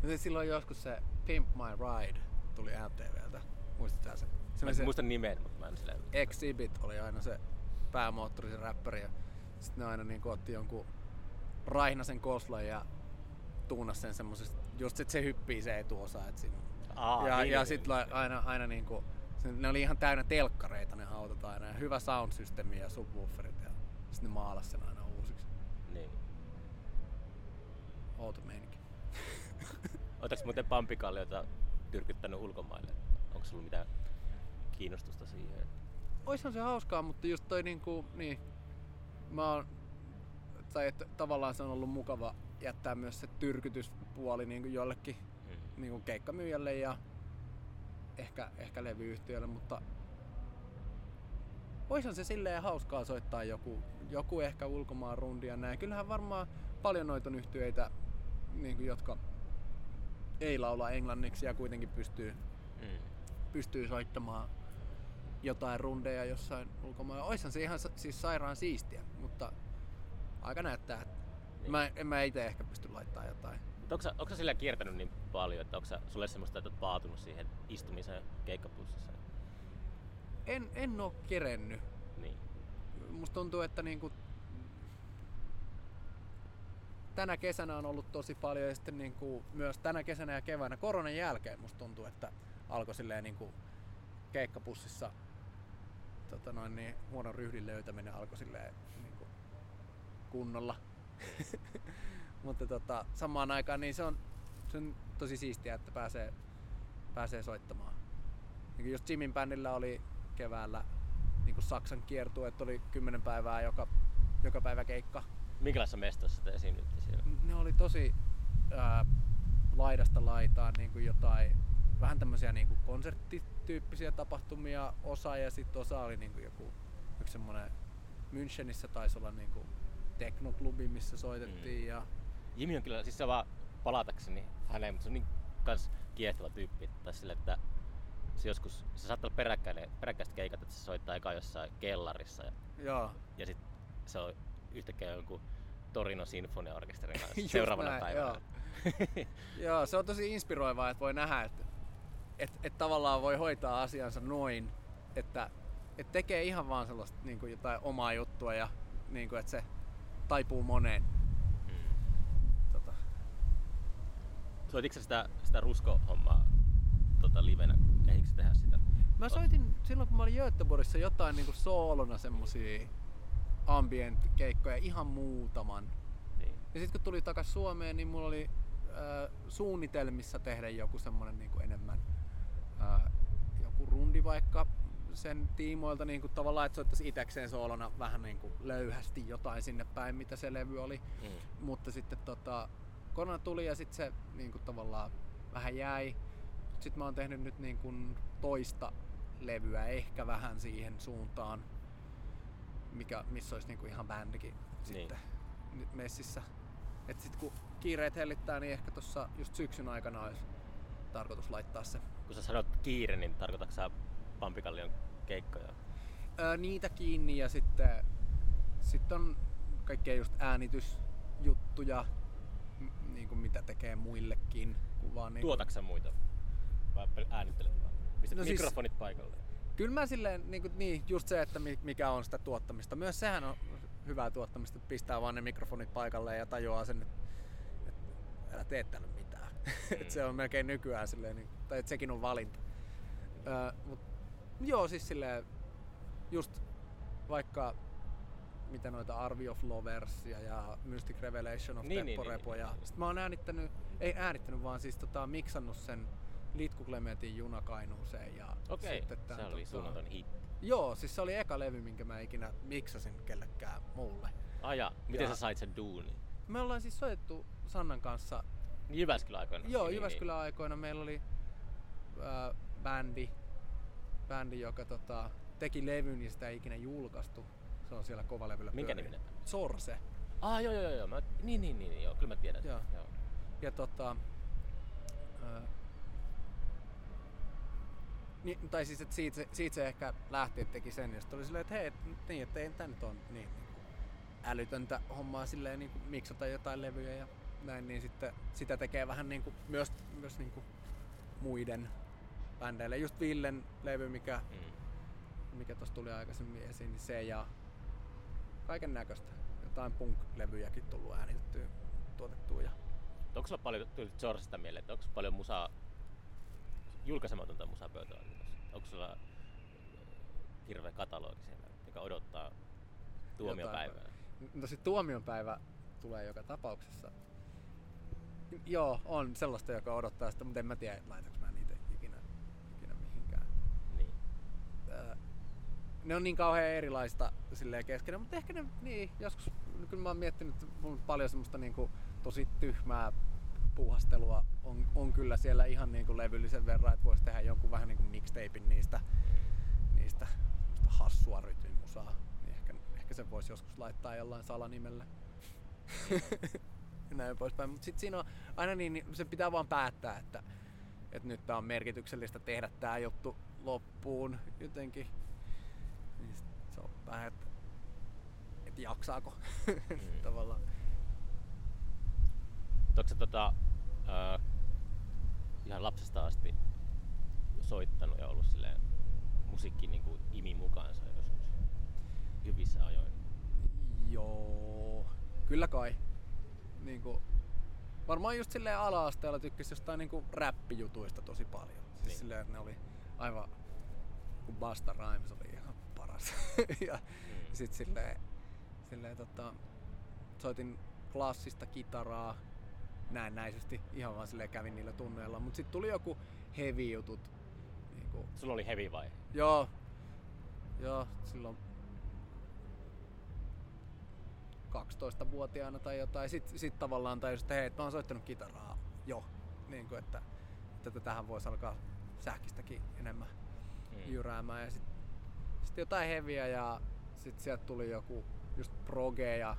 Ja se silloin joskus se Pimp My Ride tuli MTVltä. Muistatko se? Se Mä oli se en muista nimen, mutta mä en silleen... Exhibit oli aina se päämoottori, se räppäri. Ja sitten ne aina niin otti jonkun Raihnasen koslan ja tuunas sen semmosesta, just että se hyppii se etuosa. Et siinä. Aa, ja niin, ja niin, sitten niin. aina, aina niinku, se- ne oli ihan täynnä telkkareita ne autot aina. Ja hyvä sound systemi ja subwooferit. Ja sitten ne maalas sen aina uusiksi. niin. Outo meininki. *laughs* Oletko muuten pampikallioita tyrkyttänyt ulkomaille? Onko sulla mitään kiinnostusta siihen? Oishan se hauskaa, mutta just toi niinku, niin, mä oon, tai että tavallaan se on ollut mukava jättää myös se tyrkytyspuoli niinku jollekin Mm. niinku keikkamyyjälle ja ehkä, ehkä levyyhtiölle, mutta oishan se silleen hauskaa soittaa joku, joku ehkä ulkomaan rundi ja näin. Kyllähän varmaan paljon noita on yhtyeitä, niinku, jotka ei laula englanniksi ja kuitenkin pystyy Mm. pystyy soittamaan jotain rundeja jossain ulkomailla. Oishan se ihan siis sairaan siistiä, mutta aika näyttää, että Niin. mä, en mä itse ehkä pysty laittamaan jotain. Onko sä, sä sillä kiertänyt niin paljon, että onko sä, sulle semmoista, että oot paatunut siihen istumiseen keikkapussissa? En, en oo kerennyt. Niin. Musta tuntuu, että niinku tänä kesänä on ollut tosi paljon ja sitten niinku myös tänä kesänä ja keväänä koronan jälkeen musta tuntuu, että alkoi silleen niinku keikkapussissa tota noin, niin huonon ryhdin löytäminen alkoi silleen niinku kunnolla. *laughs* Mutta tota, samaan aikaan niin se on, se on tosi siistiä, että pääsee, pääsee soittamaan. Niin just Jimin bändillä oli keväällä niin kuin Saksan kiertue, että oli 10 päivää joka, joka päivä keikka. Minkälaisessa mestossa te esiinnyitte siellä? Ne oli tosi ää, laidasta laitaan niin kuin jotain, vähän tämmöisiä niin kuin konserttityyppisiä tapahtumia osa ja sitten osa oli niin kuin joku yksi semmoinen Münchenissä taisi olla niin kuin teknoklubi, missä soitettiin Mm. ja Jimi on kyllä, siis se vaan palatakseni häneen, mutta se on niin kans kiehtova tyyppi. Tai sille, että se joskus, se saattaa olla peräkkäinen, peräkkäiset keikat, että se soittaa eka jossain kellarissa ja, joo, ja sit se on yhtäkkiä jonkun Torino Sinfoniaorkesterin *laughs* kanssa seuraavana näin, päivänä. Joo, se on tosi inspiroivaa, että voi nähdä, että et, et tavallaan voi hoitaa asiansa noin, että et tekee ihan vaan sellaista niin kuin jotain omaa juttua ja niin kuin, että se taipuu moneen. Mm. Tota. Soititko sitä, sitä rusko-hommaa tota, livenä? Eikö tehdä sitä? Mä soitin silloin, kun mä olin Göteborgissa jotain niin soolona semmosia ambient-keikkoja, ihan muutaman. Niin. Ja sitten kun tuli takas Suomeen, niin mulla oli äh, suunnitelmissa tehdä joku semmonen niin enemmän äh, joku rundi vaikka sen tiimoilta niin kuin tavallaan, että soittaisi itekseen soolona vähän niin kuin löyhästi jotain sinne päin, mitä se levy oli. Mm. Mutta sitten tota, korona tuli ja sitten se niin kuin tavallaan vähän jäi. Sitten mä oon tehnyt nyt niin kuin toista levyä ehkä vähän siihen suuntaan, mikä, missä olisi niin kuin ihan bändikin sitten nyt messissä. Et sit kun kiireet hellittää, niin ehkä tuossa just syksyn aikana olisi tarkoitus laittaa se. Kun sä sanot kiire, niin tarkoitatko sä Pampikallion keikkoja? Öö, niitä kiinni ja sitten sit on kaikkea just äänitysjuttuja, niin kuin mitä tekee muillekin. Kun vaan niin Tuotatko sä muita? Vai äänittelet vaan? Pistät No siis- mikrofonit paikalle? Kyllä mä silleen, niin, kuin, niin just se, että mi- mikä on sitä tuottamista. Myös sehän on hyvää tuottamista, että pistää vaan ne mikrofonit paikalle ja tajuaa sen, että, että älä tee täällä mitään. *laughs* Mm. se on melkein nykyään silleen, niin, tai että sekin on valinta. Öö, mut, joo, siis silleen, just vaikka mitä noita Army of Loversia ja Mystic Revelation of Niin, niin, Teppo niin, Repoja. niin, niin. Sitten mä oon äänittänyt, ei äänittänyt, vaan siis tota, miksannut sen Litku Clementin junakainuuseen. Ja Okei, sitten tän, se oli tota- suunnaton hitti. Joo, siis se oli eka levy, minkä mä ikinä miksasin kellekään muulle. Aja, miten Ja- sä sait sen duuni? Me ollaan siis soitettu Sannan kanssa, Jyväskylän aikoina. joo, Niin, Jyväskylän aikoina meillä oli äh, bändi, bändi, joka tota, teki levyn ja sitä ei ikinä julkaistu. Se on siellä kovalevyllä Minkä pyörii. niminen? Sorse. Ah, joo, joo, joo. Mä, niin, niin, niin, niin, joo, kyllä mä tiedän. Joo. joo. Ja tota... Ää, niin, tai siis, että siitä, se- siitä se ehkä lähti, että teki sen. Ja sitten oli silleen, että hei, et, niin, että ei tämä nyt on niin, niin älytöntä hommaa silleen niin miksata jotain levyjä ja näin, niin sitten sitä tekee vähän niin kuin, myös, myös niin kuin muiden bändeille. Just Villen levy, mikä, Mm. mikä tuossa tuli aikaisemmin esiin, niin se ja kaiken näköistä. Jotain punk-levyjäkin tullut äänitettyä, tuotettua ja Onko sulla paljon, tuli Georgesta mieleen, että onko paljon musaa, julkaisematonta musaa pöytällä? Onko sulla äh, hirveä katalogi siellä, joka odottaa tuomiopäivää? No se tuomionpäivä tulee joka tapauksessa. Joo, on sellaista, joka odottaa sitä, mutta en mä tiedä, laitanko mä niitä ikinä, ikinä mihinkään. Niin. Ää, ne on niin kauhean erilaista silleen keskenään, mutta ehkä ne, niin, joskus, kyllä mä oon miettinyt, on paljon semmoista niinku, tosi tyhmää puuhastelua on, on kyllä siellä ihan niinku levyllisen verran, että voisi tehdä jonkun vähän niinku mixtapein niistä, niistä hassua rytmimusaa. Niin ehkä, ehkä se voisi joskus laittaa jollain salanimellä. Näin poispäin. Mutta sitten siinä on aina niin, niin se pitää vaan päättää, että, että nyt tää on merkityksellistä tehdä tää juttu loppuun jotenkin. Niin se on vähän, että, että jaksaako *laughs* tavallaan. Onko sä tota, äh, ihan lapsesta asti soittanut ja ollut silleen musiikki niin kuin imi mukaansa joskus hyvissä ajoin? Joo, kyllä kai. Niinku, varmaan just silleen ala-asteella tykkäsi jostain niinku räppijutuista tosi paljon. Siis Niin. silleen, että ne oli aivan, kun Basta Rhymes oli ihan paras. *laughs* ja Mm. sit silleen, silleen tota, soitin klassista kitaraa näennäisesti, ihan vaan silleen kävin niillä tunneilla. Mut sit tuli joku heavy jutut. Niinku, Sulla oli heavy vai? Joo. Joo, silloin 12-vuotiaana tai jotain. Sitten sit tavallaan tajusin, että hei, mä oon soittanut kitaraa jo. Niin kuin, että, että tähän voisi alkaa sähkistäkin enemmän Mm. jyräämään. Ja sitten sit jotain heviä ja sitten sieltä tuli joku just proge ja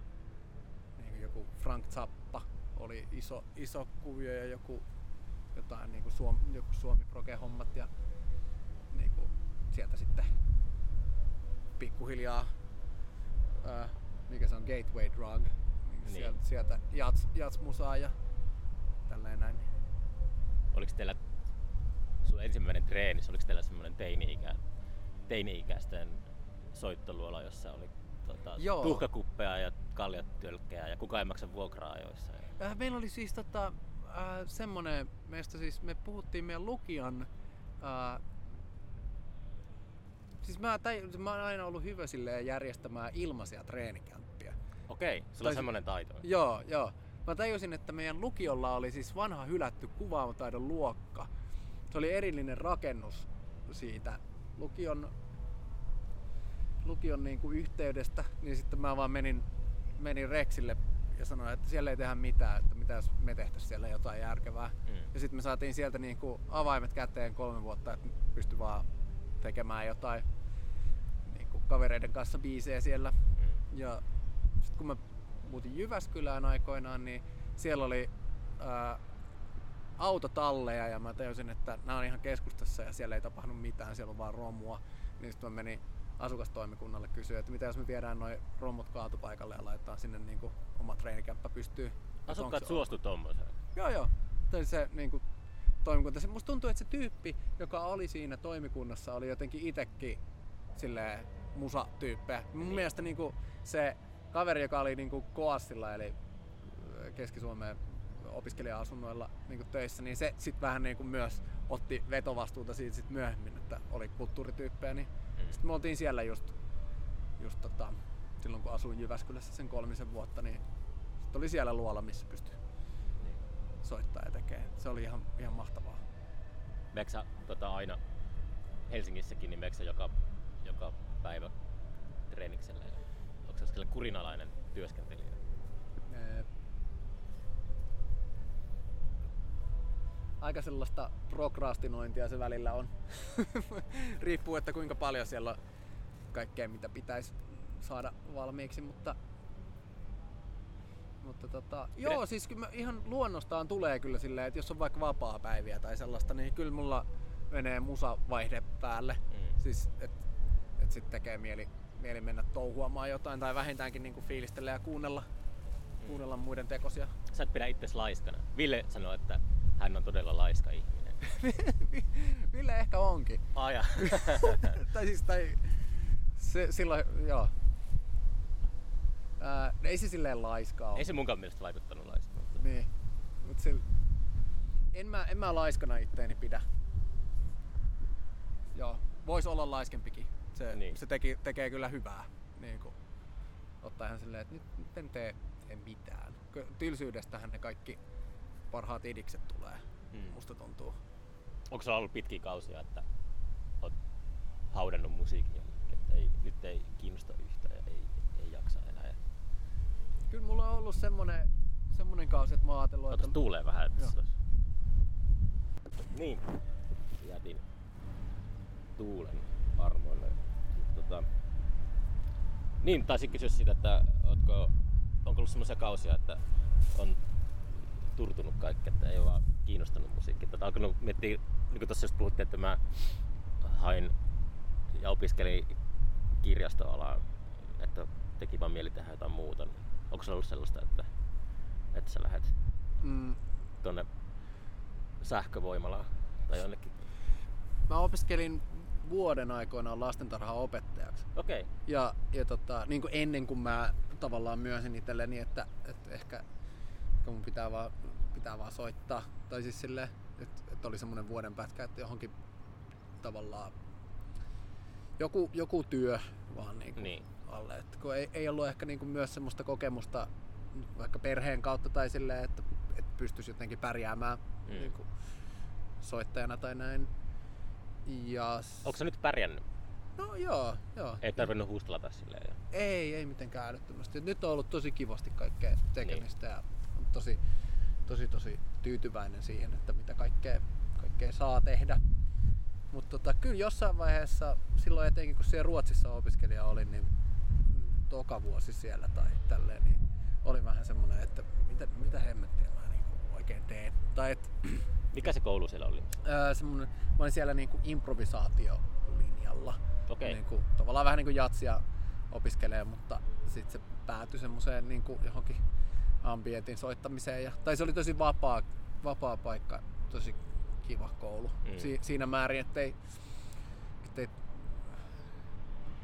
niin joku Frank Zappa oli iso, iso kuvio ja joku jotain niin kuin Suomi, joku Suomi proge hommat ja niin kuin sieltä sitten pikkuhiljaa ää, mikä se on gateway drug niin sieltä, sieltä jats, jats musaa ja tälleen näin. Oliko teillä sun ensimmäinen treeni, oliko teillä semmoinen teini-ikä, teini-ikäisten soittoluola, jossa oli tota, Joo. tuhkakuppeja ja kaljatölkkejä ja kukaan ei maksa vuokraa ajoissa? Ja... Äh, meillä oli siis tota, äh, semmonen, meistä siis, me puhuttiin meidän lukion, äh, siis mä, tai, mä oon aina ollut hyvä silleen järjestämään ilmaisia treenikämppiä. Okei, sulla Tai- on semmoinen taito. Joo, joo. mä tajusin, että meidän lukiolla oli siis vanha hylätty kuvaamataidon luokka. Se oli erillinen rakennus siitä lukion, lukion niin kuin yhteydestä, niin sitten mä vaan menin, menin Rexille ja sanoin, että siellä ei tehdä mitään, että mitä jos me tehtäisiin siellä jotain järkevää. Mm. Ja sitten me saatiin sieltä niin kuin avaimet käteen kolme vuotta, että pystyi vaan tekemään jotain niin kuin kavereiden kanssa biisejä siellä. Mm. Ja sitten kun mä muutin Jyväskylään aikoinaan, niin siellä oli ää, autotalleja ja mä tajusin, että nämä on ihan keskustassa ja siellä ei tapahdu mitään, siellä on vaan romua. Niin sitten mä menin asukastoimikunnalle kysyä, että mitä jos me viedään noin romut kaatopaikalle ja laitetaan sinne niin kuin oma treenikämppä pystyy. Asukkaat suostu tommoseen. Joo joo. Tai se niin kuin, toimikunta. Se, musta tuntuu, että se tyyppi, joka oli siinä toimikunnassa, oli jotenkin itekin silleen musatyyppejä. Mun Niin. mielestä niin kuin, se kaveri, joka oli niin kuin Koassilla, eli äh, Keski-Suomeen opiskelija-asunnoilla niin kuin töissä, niin se sitten vähän niin kuin myös otti vetovastuuta siitä sit myöhemmin, että oli kulttuurityyppejä. Niin Mm. sitten me oltiin siellä just, just tota, silloin kun asuin Jyväskylässä sen kolmisen vuotta, niin sit oli siellä luola, missä pystyi. Soittaa ja tekee. Se oli ihan, ihan mahtavaa. Meneekö sä, tota, aina Helsingissäkin, niin meneekö sä joka, joka päivä treenikselle? Onko se sellainen kurinalainen työskentelijä? Ee, Aika sellaista prokrastinointia se välillä on. *laughs* Riippuu, että kuinka paljon siellä on kaikkea, mitä pitäisi saada valmiiksi, mutta mutta tota, joo, siis kyllä ihan luonnostaan tulee kyllä silleen, että jos on vaikka vapaa-päiviä tai sellaista, niin kyllä mulla menee musavaihde päälle. Mm. Siis, että et sit tekee mieli, mieli mennä touhuamaan jotain tai vähintäänkin niinku fiilistellä ja kuunnella, kuunnella muiden tekosia. Sä et pidä itse laiskana. Ville sanoi, että hän on todella laiska ihminen. *laughs* Ville ehkä onkin. Aja. *laughs* tai siis, tai se, silloin, joo. Ää, ei se silleen laiskaa ole. Ei se munkaan mielestä vaikuttanut laiskalta. Niin. Mut sil... en, mä, en mä laiskana itteeni pidä. Joo, vois olla laiskempikin. Se, Niin. se teki, tekee kyllä hyvää. Niin kuin, ottaa ihan silleen, että nyt, nyt en tee en mitään. Tylsyydestähän ne kaikki parhaat idikset tulee, Mm. musta tuntuu. Onko sulla ollut pitkiä kausia, että oot haudannut musiikin että ei, nyt ei kiinnosta yhtään ja ei, ei jaksa enää. Ja Kyllä mulla on ollut semmonen, semmonen kausi, että mä oon ajatellut, Otas että tuulee vähän. Että se olisi. Niin, jätin tuulen armoille. Tota, niin, taisin kysyä sitä, että ootko, onko ollut semmoisia kausia, että on turtunut kaikki, että ei ole vaan kiinnostanut musiikki. Tota, alkanut miettiä, niin kuin tuossa just puhuttiin, että mä hain ja opiskelin kirjastoalaa, että teki vaan mieli tehdä jotain muuta. Niin onko se ollut sellaista, että, että sä lähdet mm, tuonne sähkövoimalaan tai jonnekin? mä opiskelin vuoden aikoinaan lastentarhan opettajaksi. Okei. Okay. Ja, ja tota, niin kuin ennen kuin mä tavallaan myönsin itselleni, että, että ehkä, ehkä mun pitää vaan, pitää vaan soittaa. Tai siis silleen, että, että oli semmoinen vuoden pätkä, että johonkin tavallaan joku, joku työ vaan niin kuin Niin. Alle. Että kun ei, ei ollut ehkä niin kuin myös semmoista kokemusta vaikka perheen kautta tai silleen, että, että pystyisi jotenkin pärjäämään Mm. niin kuin soittajana tai näin. Ja Onko sä nyt pärjännyt? No joo, joo. Ei tarvinnut huustelata silleen. Ja... Ei, ei mitenkään älyttömästi. Et Nyt on ollut tosi kivasti kaikkea tekemistä ja on tosi, tosi, tosi tyytyväinen siihen, että mitä kaikkea, kaikkea saa tehdä. Mutta tota, kyllä jossain vaiheessa, silloin etenkin kun siellä Ruotsissa opiskelija olin, niin toka vuosi siellä tai tälleen, niin oli vähän semmoinen, että mitä, mitä hemmettiä mä niinku oikein teen. Tai et, *clears throat* Mikä se koulu siellä oli? ää, semmonen, mä olin siellä niinku improvisaatiolinjalla. Okei. Niinku, tavallaan vähän niin kuin jatsia opiskelee, mutta sitten se päätyi semmoiseen niinku johonkin ambientin soittamiseen. Ja, tai se oli tosi vapaa, vapaa paikka, tosi kiva koulu. Mm. Si, siinä määrin, ettei, ettei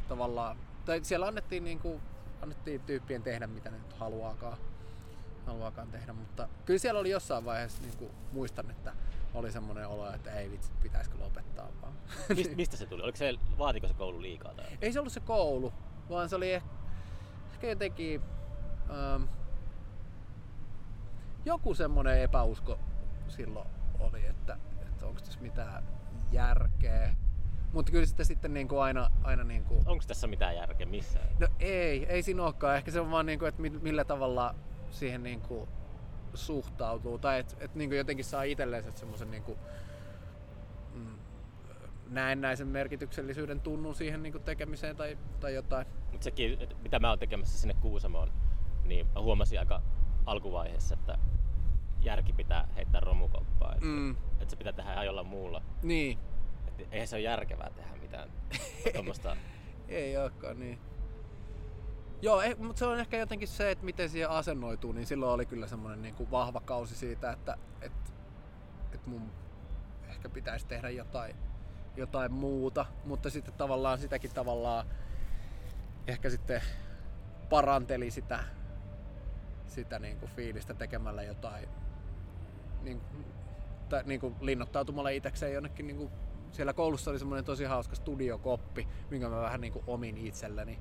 tavallaan, tai siellä annettiin, niinku, annettiin tyyppien tehdä mitä ne nyt haluaakaan, haluaakaan tehdä, mutta kyllä siellä oli jossain vaiheessa, niinku, muistan, että oli semmoinen olo, että ei vitsi, pitäisikö lopettaa vaan. *laughs* Mist, mistä se tuli? Oliko se, vaatiko se koulu liikaa? Tai? Ei se ollut se koulu, vaan se oli ehkä, ehkä jotenkin... Ähm, joku semmoinen epäusko silloin oli, että, että onko tässä mitään järkeä. Mutta kyllä sitä sitten niin kuin aina, aina niin kuin, Onko tässä mitään järkeä missään? No ei, ei siinä olekaan. Ehkä se on vaan niinku, että mi- millä tavalla siihen niinku suhtautuu. Tai että et niinku jotenkin saa itselleen semmoisen niinku, mm, näennäisen merkityksellisyyden tunnun siihen niinku tekemiseen tai, tai jotain. Mutta sekin, että mitä mä oon tekemässä sinne Kuusamoon, niin mä huomasin aika alkuvaiheessa, että järki pitää heittää romukoppaan. Että, Mm. että se pitää tehdä ihan jollain muulla. Niin, Että eihän se ole järkevää tehdä mitään *laughs* tuommoista. ei olekaan niin. Joo, eh, mutta se on ehkä jotenkin se, että miten siihen asennoituu, niin silloin oli kyllä semmoinen niin kuin vahva kausi siitä, että, että, että mun ehkä pitäisi tehdä jotain, jotain muuta, mutta sitten tavallaan sitäkin tavallaan ehkä sitten paranteli sitä, sitä niin kuin fiilistä tekemällä jotain, niin, tai niin kuin linnoittautumalla itsekseen jonnekin niin kuin siellä koulussa oli semmoinen tosi hauska studiokoppi, minkä mä vähän niin kuin omin itselleni.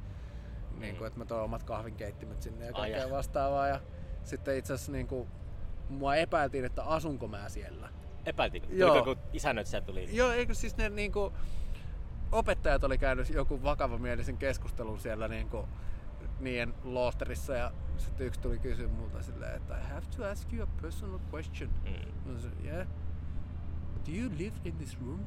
Niin kuin, että mä toin omat kahvinkeittimet sinne ja Ai kaikkea jaa. vastaavaa. Ja sitten itse asiassa niin kuin, mua epäiltiin, että asunko mä siellä. Epäiltiinkö? Joo. Tuliko joku isännöitsijä tuli? Joo, eikö siis ne niin kuin, opettajat oli käynyt joku vakavamielisen keskustelun siellä niin kuin, niiden loosterissa ja sitten yksi tuli kysyä multa silleen, että I have to ask you a personal question. Mm. Yeah. Do you live in this room?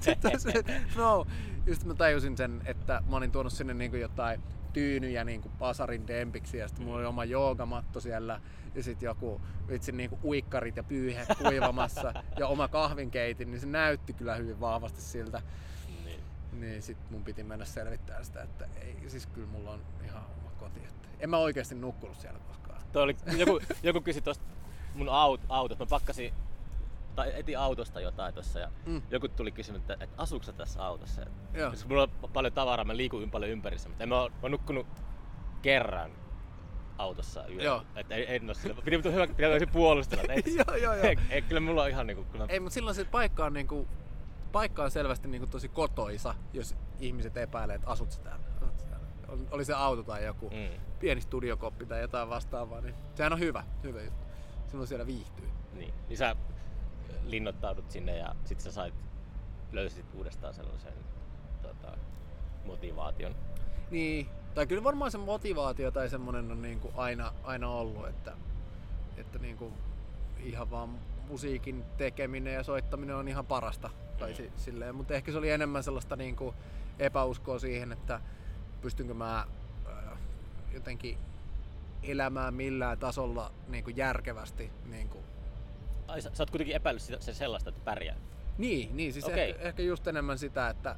Sitten *laughs* no. Sitten mä tajusin sen, että mä olin tuonut sinne niinku jotain tyynyjä niinku pasarin dempiksi ja sitten mulla oli oma joogamatto siellä ja sitten joku vitsi niinku uikkarit ja pyyhe kuivamassa ja oma kahvinkeitin, niin se näytti kyllä hyvin vahvasti siltä. Niin. Niin sit mun piti mennä selvittämään sitä, että ei, siis kyllä mulla on ihan oma koti. Että en mä oikeasti nukkunut siellä koskaan. Toi oli, joku, joku kysyi tosta mun aut, autosta. Mä pakkasin tai etin autosta jotain tossa ja Mm. joku tuli kysymään, että, että asuuko sä tässä autossa? Ja, koska mulla on paljon tavaraa, mä liikun paljon ympärissä, mutta en mä, mä oon nukkunut kerran autossa yöllä. Joo. Että ei, en oo sillä. Pidin hyvä, tosi puolustella. Ei, Joo, joo, joo. ei, *laughs* ei, kyllä mulla on ihan niinku, kyllä Ei, mutta silloin se paikka on, niinku, paikka on selvästi niinku tosi kotoisa, jos ihmiset epäilee, että asut täällä. Oli- se auto tai joku mm, pieni studiokoppi tai jotain vastaavaa, niin sehän on hyvä, hyvä juttu. Silloin siellä viihtyy. niin. niin sä linnoittaudut sinne ja sit sä sait, löysit uudestaan sellaisen tota, motivaation. Niin, tai kyllä varmaan se motivaatio tai semmonen on niinku aina, aina ollut, että, että niinku ihan vaan musiikin tekeminen ja soittaminen on ihan parasta. Tai si, silleen, mutta ehkä se oli enemmän sellaista niinku epäuskoa siihen, että pystynkö mä äh, jotenkin elämään millään tasolla niinku järkevästi. Niinku. Ai, sä, sä oot kuitenkin epäillyt sitä, se sellaista, että pärjää. Niin, niin siis Okei. ehkä, ehkä just enemmän sitä, että,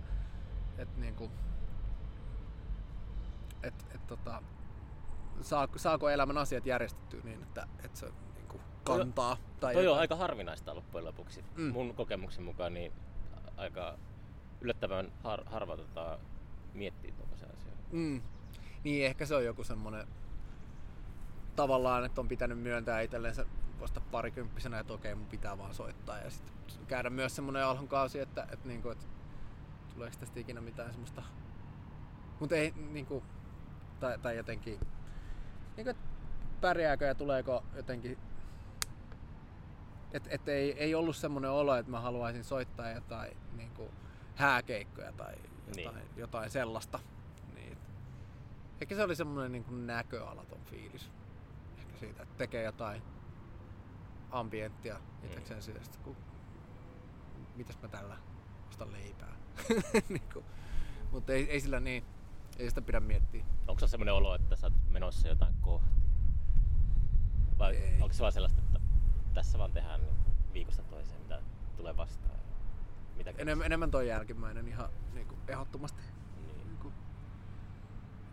että niinku, et, et, tota, saa, saako elämän asiat järjestettyä niin, että, että se niinku kantaa. Tai Toi on jotain. aika harvinaista loppujen lopuksi. Mm. Mun kokemuksen mukaan niin aika yllättävän har, harva tota, miettii tuollaisia asioita. Mm. Niin, ehkä se on joku semmonen tavallaan, että on pitänyt myöntää itsellensä vasta parikymppisenä, että okei, mun pitää vaan soittaa. Ja sitten käydä myös semmonen alhon kausi, että, että, niinku, että tuleeko tästä ikinä mitään semmoista... Mutta ei niinku... Tai, tai jotenkin... Niinku, että pärjääkö ja tuleeko jotenkin... Että et ei, ei ollut semmoinen olo, että mä haluaisin soittaa jotain niinku, hääkeikkoja tai jotain, Niin. jotain sellaista. Niin. Ehkä se oli semmoinen niin kuin näköalaton fiilis. Ehkä siitä, että tekee jotain ambienttia itsekseen mm. sitten, kun mitäs mä tällä ostan leipää. *laughs* niin mutta ei, ei sillä niin, ei sitä pidä miettiä. Onko se semmoinen olo, että sä oot menossa jotain kohti? Vai Ei. onko se vaan sellaista, että tässä vaan tehdään niin viikosta toiseen, mitä tulee vastaan? Mitä Enem, enemmän toi jälkimmäinen ihan niin kuin, ehdottomasti. Niin. Niin kuin,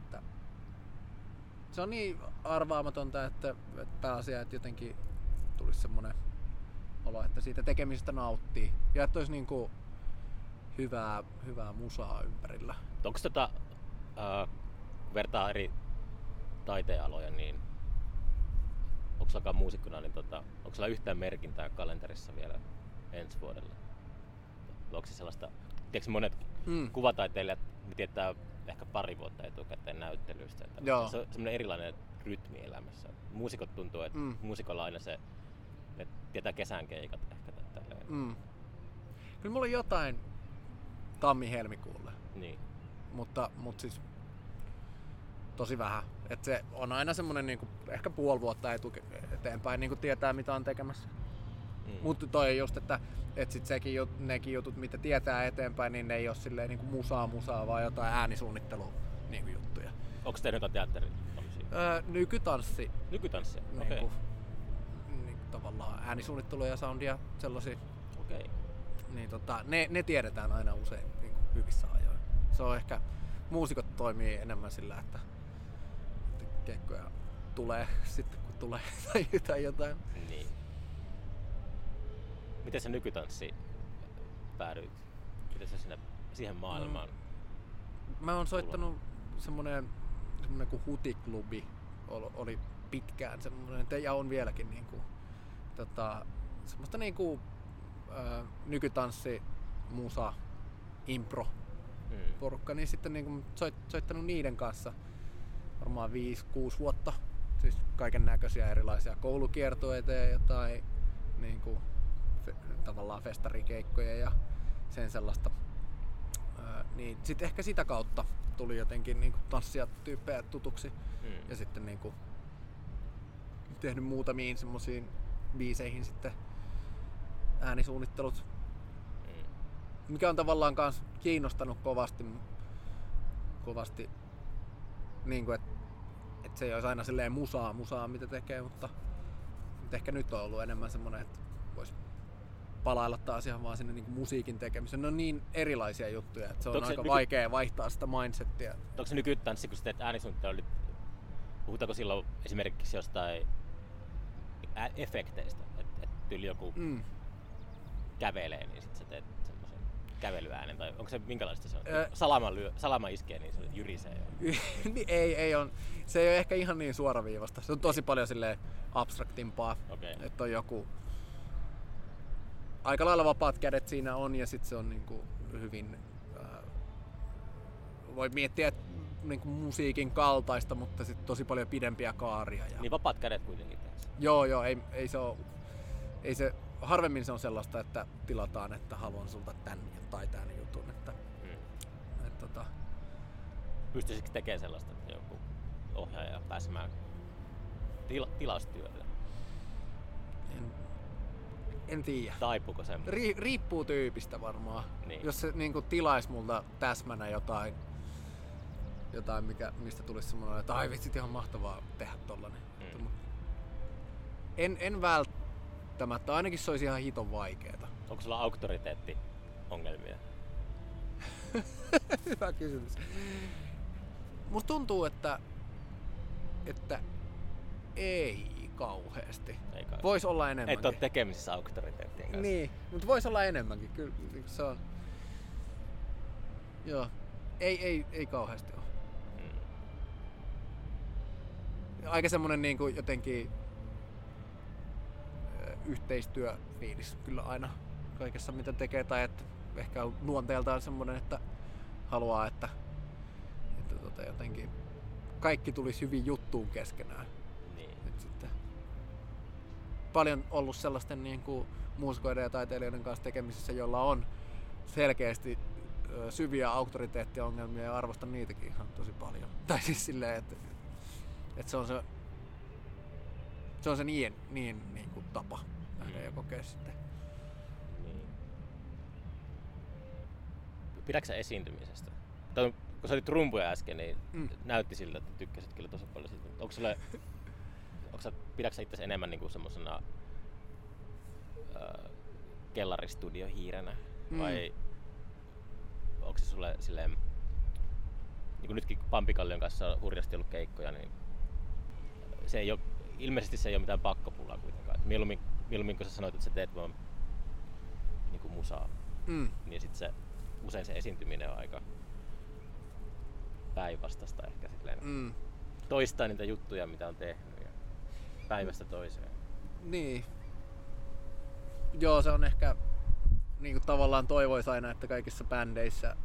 että se on niin arvaamatonta, että, että pääasia, että jotenkin tulisi semmoinen olo, että siitä tekemisestä nauttii. Ja että olisi niin kuin hyvää, hyvää musaa ympärillä. Onko tota, äh, vertaa eri taiteenaloja, niin onko sulla muusikkona, niin tota, onko sulla yhtään merkintää kalenterissa vielä ensi vuodelle? Onko se sellaista, tiedätkö monet Mm. kuvataiteilijat, ne tietää ehkä pari vuotta etukäteen näyttelyistä. Että Joo. Se on semmoinen erilainen rytmi elämässä. Muusikot tuntuu, että Mm. muusikolla aina se, että tietää kesän keikat ehkä tälleen. Mm. Kyllä mulla on jotain tammi-helmikuulle, Niin. mutta, mutta siis tosi vähän. Et se on aina semmonen niinku, ehkä puoli vuotta etu, eteenpäin niinku tietää mitä on tekemässä. Mm. Mutta toi just, että et sit sekin, jut- nekin jutut, mitä tietää eteenpäin, niin ne ei ole silleen niinku musaa musaa, vaan jotain äänisuunnittelu niinku juttuja. Onko teillä jotain teatterin tommosia? Öö, nykytanssi, Nykytanssia? Okei. niinku, niin, tavallaan äänisuunnittelu ja soundia, sellaisia, Okei. niin tota, ne, ne tiedetään aina usein niinku hyvissä ajoin. Se on ehkä, muusikot toimii enemmän sillä, että, että keikkoja tulee sitten kun tulee *laughs* tai, tai jotain. Niin. Miten se nykytanssi päädyit? Miten sä sinne, siihen maailmaan? Mä oon soittanut semmonen, semmonen kuin hutiklubi ol- oli pitkään semmonen, ja on vieläkin niinku, tota, semmoista niinku ää, nykytanssi, musa, impro Mm. porukka, niin sitten niinku soit, soittanut niiden kanssa varmaan 5-6 vuotta. Siis kaiken näköisiä erilaisia koulukiertueita ja jotain niinku, fe, tavallaan festarikeikkoja ja sen sellaista. Ää, niin sitten ehkä sitä kautta tuli jotenkin niinku tanssia tyyppejä tutuksi Mm. ja sitten niinku tehnyt muutamiin semmoisiin biiseihin sitten äänisuunnittelut Mm. mikä on tavallaan kans kiinnostanut kovasti, kovasti niin kuin, että et se ei olisi aina silleen musaa, musaa mitä tekee, mutta, mutta ehkä nyt on ollut enemmän semmoinen, että voisi palailla taas ihan vaan sinne niin kuin musiikin tekemiseen. Ne on niin erilaisia juttuja, että se on Onko se aika nyky- vaikea vaihtaa sitä mindsettiä. Onko se nykytanssi, kun sä teet äänisuunnittelua, puhutaanko silloin esimerkiksi jostain efekteistä? Että et tyyli joku Mm. kävelee, niin sit sä teet semmoisen kävelyäänen, tai onko se minkälaista se on? Ö- salama, lyö, salama iskee, niin se jyrisee. *laughs* Niin ei, ei on, se ei ole ehkä ihan niin suoraviivasta. Se on tosi paljon silleen abstraktimpaa. Okei. Että on joku aika lailla vapaat kädet siinä on ja sitten se on niinku hyvin ää, voi miettiä että niinku musiikin kaltaista, mutta sitten tosi paljon pidempiä kaaria. Ja... Niin vapaat kädet kuitenkin. Joo, joo, ei, ei se ole, ei se, harvemmin se on sellaista, että tilataan, että haluan sulta tän tai tän jutun. Että, Mm. et, tota, Pystyisikö tekemään sellaista, että joku ohjaaja pääsemään tila, tilaustyölle? en, en tiedä. Taipuuko semmoinen? Ri, riippuu tyypistä varmaan. Niin. Jos se niinku tilaisi multa täsmänä jotain, jotain mikä, mistä tulisi semmoinen, että ai vitsit ihan mahtavaa tehdä tollanen. Mm. Mm. En, en välttämättä, ainakin se olisi ihan hiton vaikeeta. Onko sulla auktoriteettiongelmia? *laughs* Hyvä kysymys. Musta tuntuu, että, että ei kauheasti. Ei kai. Voisi olla enemmänkin. Et ole tekemisissä auktoriteettien kanssa. Niin, mutta voisi olla enemmänkin. Kyllä niin se on. Joo. Ei, ei, ei kauheasti ole. Mm. Aika semmonen niin kuin jotenkin yhteistyöfiilis kyllä aina kaikessa mitä tekee. Tai että ehkä on luonteeltaan semmonen, että haluaa, että, että tota jotenkin kaikki tulisi hyvin juttuun keskenään. Niin. Et sitten paljon ollut sellaisten niin kuin muusikoiden ja taiteilijoiden kanssa tekemisissä, joilla on selkeästi syviä auktoriteettiongelmia ja arvostan niitäkin ihan tosi paljon. *laughs* Tai siis silleen, että, että se on se, se on se niin, niin, niin kuin tapa nähdä ja kokea sitten. Niin. Pidätkö sä esiintymisestä? Tai kun sä olit rumpuja äsken, niin Mm. mm. näytti siltä, että tykkäsit kyllä tosi paljon siitä. Onko sulle, onko sä, pidätkö sä itse enemmän niinku semmosena äh, kellaristudiohiirenä? Mm. Vai onko se sulle silleen, niin kuin nytkin Pampikallion kanssa on hurjasti ollut keikkoja, niin se ei ole, ilmeisesti se ei ole mitään pakkopullaa kuitenkaan. Et mieluummin, mieluummin kun sä sanoit, että sä teet vaan niin kuin musaa, Mm. niin sit se, usein se esiintyminen on aika päinvastasta ehkä silleen. Mm. Toistaa niitä juttuja, mitä on tehnyt ja päivästä toiseen. Niin. Joo, se on ehkä niin kuin tavallaan toivois aina, että kaikissa bändeissä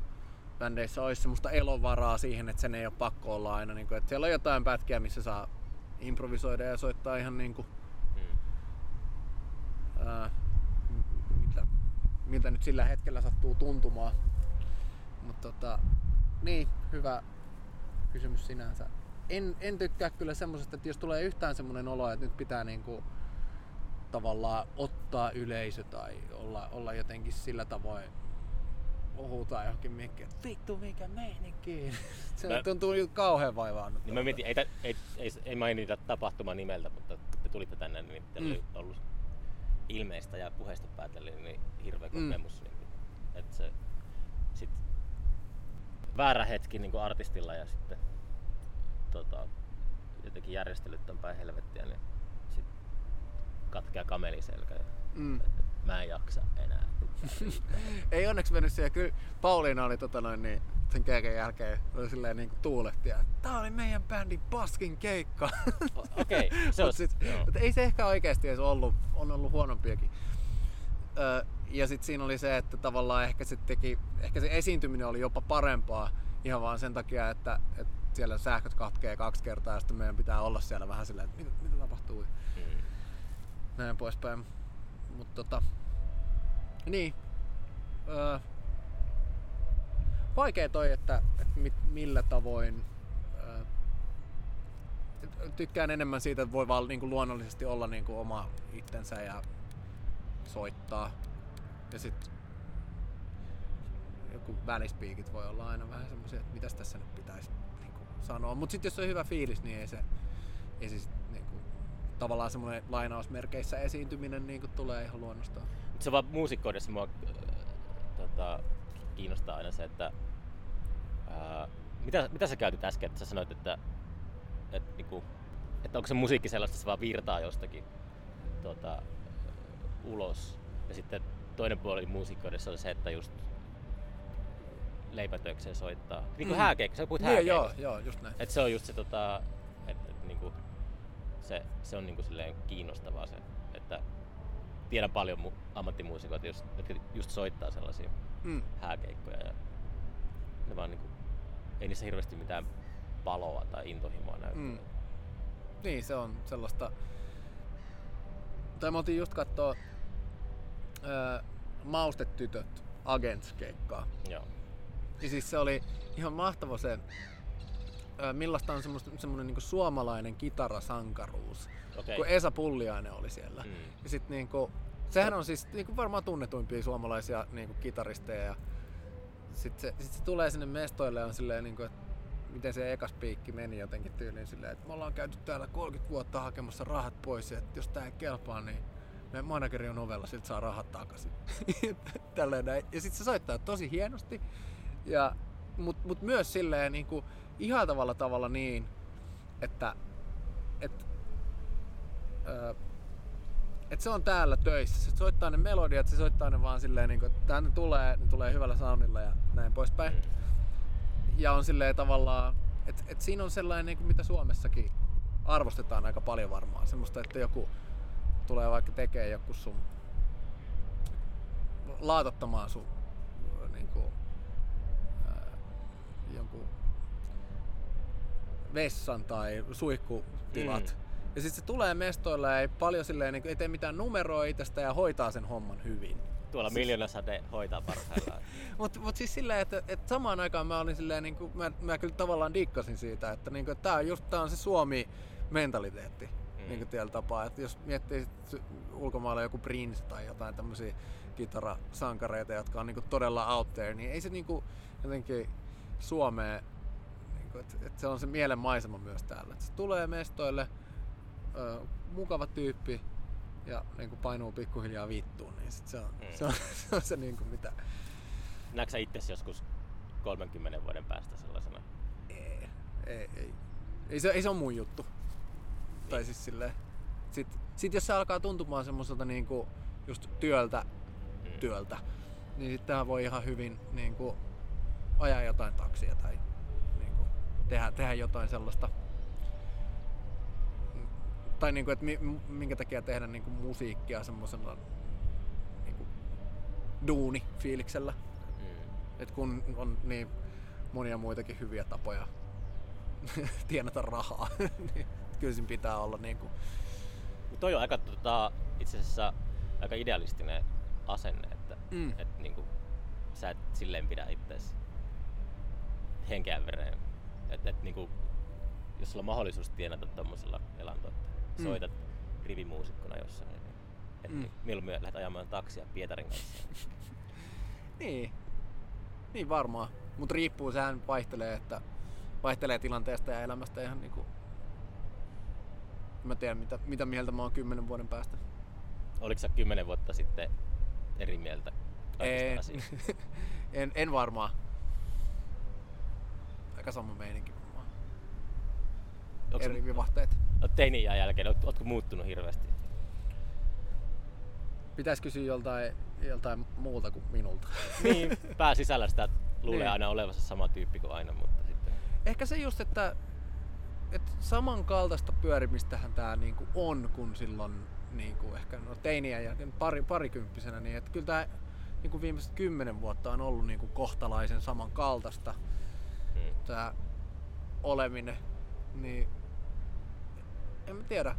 bändeissä olisi semmoista elovaraa siihen, että sen ei ole pakko olla aina. Niin kuin, että siellä on jotain pätkiä, missä saa improvisoida ja soittaa ihan niin kuin, Mm. ää, mitä, miltä nyt sillä hetkellä sattuu tuntumaan. Mutta tota, niin, hyvä kysymys sinänsä. En, en tykkää kyllä semmosesta, että jos tulee yhtään semmoinen olo, että nyt pitää niinku tavallaan ottaa yleisö tai olla, olla jotenkin sillä tavoin huutaa johonkin mikkiin, että vittu mikä meininki. *laughs* Se Mä- tuntuu nyt kauhean vaivaa. Niin mä mietin, ei, ei, ei, ei mainita tapahtuman nimeltä, mutta kun te tulitte tänne, niin teillä Mm. oli ollut ilmeistä ja puheesta päätellen niin hirveä Mm. kokemus. Niin, että se sit väärä hetki niin kuin artistilla ja sitten tota, jotenkin järjestelyt on päin helvettiä, niin sit katkeaa kameliselkä ja Mm. että mä en jaksa enää. *laughs* Ei onneksi mennyt siihen. Kyllä Pauliina oli tota noin, niin sen keikan jälkeen oli silleen niin kuin tuulettia. Tää oli meidän bändin paskin keikka. Okei, se *laughs* on- sit, joo. mut ei se ehkä oikeasti edes ollut. On ollut huonompiakin. Ö, ja sitten siinä oli se, että tavallaan ehkä se, teki, ehkä se esiintyminen oli jopa parempaa ihan vaan sen takia, että, että siellä sähköt katkee kaksi kertaa ja sitten meidän pitää olla siellä vähän silleen, että mitä, mitä tapahtuu Mm. näin poispäin. Mutta tota, niin. Öö, vaikea toi, että, että mit, millä tavoin öö, tykkään enemmän siitä, että voi vaan niinku luonnollisesti olla niinku oma itsensä ja soittaa. Ja sit joku välispiikit voi olla aina vähän semmoisia, että mitäs tässä nyt pitäisi niinku sanoa. Mutta sitten jos on hyvä fiilis, niin ei se, ei se sit, tavallaan semmoinen lainausmerkeissä esiintyminen niinku tulee ihan luonnostaan. Mut se on vaan muusikkoudessa mua äh, tota, kiinnostaa aina se, että ää, mitä, mitä sä käytit äsken, että sä sanoit, että, että, niinku, että onko se musiikki sellaista, että se vaan virtaa jostakin tota, ulos. Ja sitten toinen puoli muusikkoudessa oli se, että just leipätöikseen soittaa. Niin kuin Mm. hääkeikka, sä puhuit Niin, joo, joo, just näin. Et se on just se, tota, että se, se on niinku silleen kiinnostavaa se, että tiedän paljon mu- ammattimuusikoita, just, jotka just soittaa sellaisia Mm. hääkeikkoja ja ne vaan niinku, ei niissä hirveästi mitään paloa tai intohimoa näy. Mm. Niin, se on sellaista... Tai me oltiin just kattoo öö, Maustetytöt Agents-keikkaa. Joo. Ja siis se oli ihan mahtava se, millaista on semmoinen niinku suomalainen kitarasankaruus. Okei. Kun Esa Pulliainen oli siellä. Mm. Ja sit niinku, sehän on siis niinku varmaan tunnetuimpia suomalaisia niinku kitaristeja. Ja sit se, sit se tulee sinne mestoille ja on silleen, niinku, että miten se ekas piikki meni jotenkin tyyliin silleen, että me ollaan käyty täällä 30 vuotta hakemassa rahat pois ja että jos tää ei kelpaa, niin meidän manageri on ovella, siltä saa rahat takaisin. *laughs* Tälleen näin. Ja sit se soittaa tosi hienosti, ja, mut, mut myös silleen niinku, ihan tavalla tavalla niin, että et, ö, et se on täällä töissä. Se soittaa ne melodiat, se soittaa ne vaan silleen, niinku, että tänne tulee, ne tulee hyvällä soundilla ja näin poispäin. Mm. Ja on silleen tavallaan, että et siinä on sellainen, niin kuin mitä Suomessakin arvostetaan aika paljon varmaan. Semmoista, että joku tulee vaikka tekee joku sun laatottamaan sun niin kuin, ää, jonkun vessan tai suihkutilat. Mm. Ja sitten se tulee mestoille ja ei paljon silleen, niin ei tee mitään numeroa itsestä ja hoitaa sen homman hyvin. Tuolla miljoonasade hoitaa parhaillaan. *laughs* Mutta mut siis silleen, että, että samaan aikaan mä olin silleen, niin kuin, mä, mä kyllä tavallaan dikkasin siitä, että, niin kuin, tää on just tää on se Suomi-mentaliteetti. Mm. Mm. Niin kuin tietyllä tapaa. Että jos miettii sit ulkomailla joku Prince tai jotain tämmöisiä kitarasankareita, jotka on niin kuin todella out there, niin ei se niin kuin, jotenkin Suomeen, niin kuin, että, että se on se mielen maisema myös täällä. Että se tulee mestoille, ö, mukava tyyppi, ja niin kuin painuu pikkuhiljaa vittuun, niin sit se on, Mm. se on, se on se niin kuin mitä, Näetkö sä itsesi joskus 30 vuoden päästä sellaisena? Ei, ei, ei. Ei se, ei se ole mun juttu. Tai siis silleen. Sit, sit jos se alkaa tuntumaan semmoiselta niinku just työltä, Mm. työltä, niin sittenhän voi ihan hyvin niinku ajaa jotain taksia tai tehdä, tehdä jotain sellaista. Tai niinku, että mi, minkä takia tehdä niinku musiikkia semmoisella niinku duuni-fiiliksellä. Mm. Et kun on niin monia muitakin hyviä tapoja *laughs* tienata rahaa. *laughs* Niin Kyllä siinä pitää olla niin kuin, Mut toi on aika tota, itse asiassa aika idealistinen asenne, että Mm. et, niinku, sä et silleen pidä itseäsi henkeä vereen. Et, et, niinku, jos sulla on mahdollisuus tienata tommosella elantoa, että Mm. soitat rivimuusikkona jossain, niin et, Mm. mm. mieluummin lähdet ajamaan taksia Pietarin kanssa. *laughs* Niin. Niin varmaan. Mutta riippuu, sehän vaihtelee, että vaihtelee tilanteesta ja elämästä ihan niinku... Mä tiedän, mitä, mitä mieltä mä oon kymmenen vuoden päästä. Oliko sä kymmenen vuotta sitten eri mieltä En, *laughs* en, en varmaan. Aika sama meininki varmaan. Eri vivahteet. Oot teini-iän jälkeen, oot, ootko muuttunut hirveästi? Pitäisi kysyä joltain, joltain muulta kuin minulta. *laughs* Niin, pääsisällä sitä luulee Niin. aina olevansa sama tyyppi kuin aina, mutta sitten... Ehkä se just, että, että samankaltaista pyörimistähän tää niinku on kuin silloin niinku ehkä no teiniä ja pari, parikymppisenä, niin että kyllä tää niinku viimeiset kymmenen vuotta on ollut niinku kohtalaisen samankaltaista Mm. tää oleminen, niin en mä tiedä.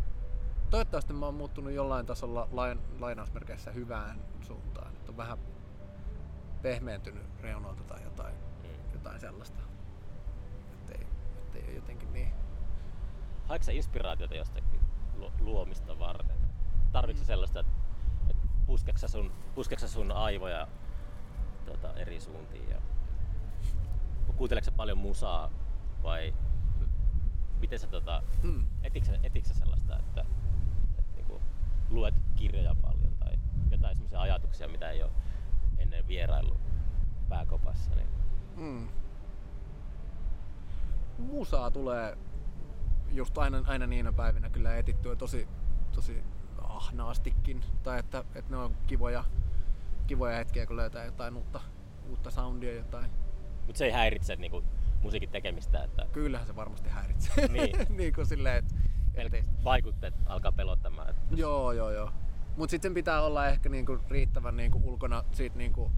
Toivottavasti mä oon muuttunut jollain tasolla lain, lainausmerkeissä hyvään suuntaan. Että on vähän pehmeentynyt reunoilta tai jotain, Mm. jotain sellaista. Ettei, ettei ole jotenkin niin. Haetko sä inspiraatiota jostakin lu- luomista varten? Tarvitsetko sellaista, että et puskeksä sun, puskeksä sun aivoja tota, eri suuntiin? Ja... Kuunteleksä sä paljon musaa vai miten sä tota, Mm. etiksä, etiksä sellaista, että, että niinku, luet kirjoja paljon tai jotain semmoisia ajatuksia, mitä ei ole ennen vierailu pääkopassa? Niin... Mm. Musaa tulee just aina, aina niinä päivinä kyllä etittyä tosi, tosi ahnaastikin. Tai että, että ne on kivoja, kivoja hetkiä, kun löytää jotain uutta, uutta soundia, jotain. Mutta se ei häiritse niinku, musiikin tekemistä, että Kyllähän se varmasti häiritsee. Niin. *laughs* niin kuin silleen, että, ettei, vaikutteet alkaa pelottamaan. Että Joo, joo, joo. Mut sitten pitää olla ehkä niinku riittävän niinku ulkona siitä niinku,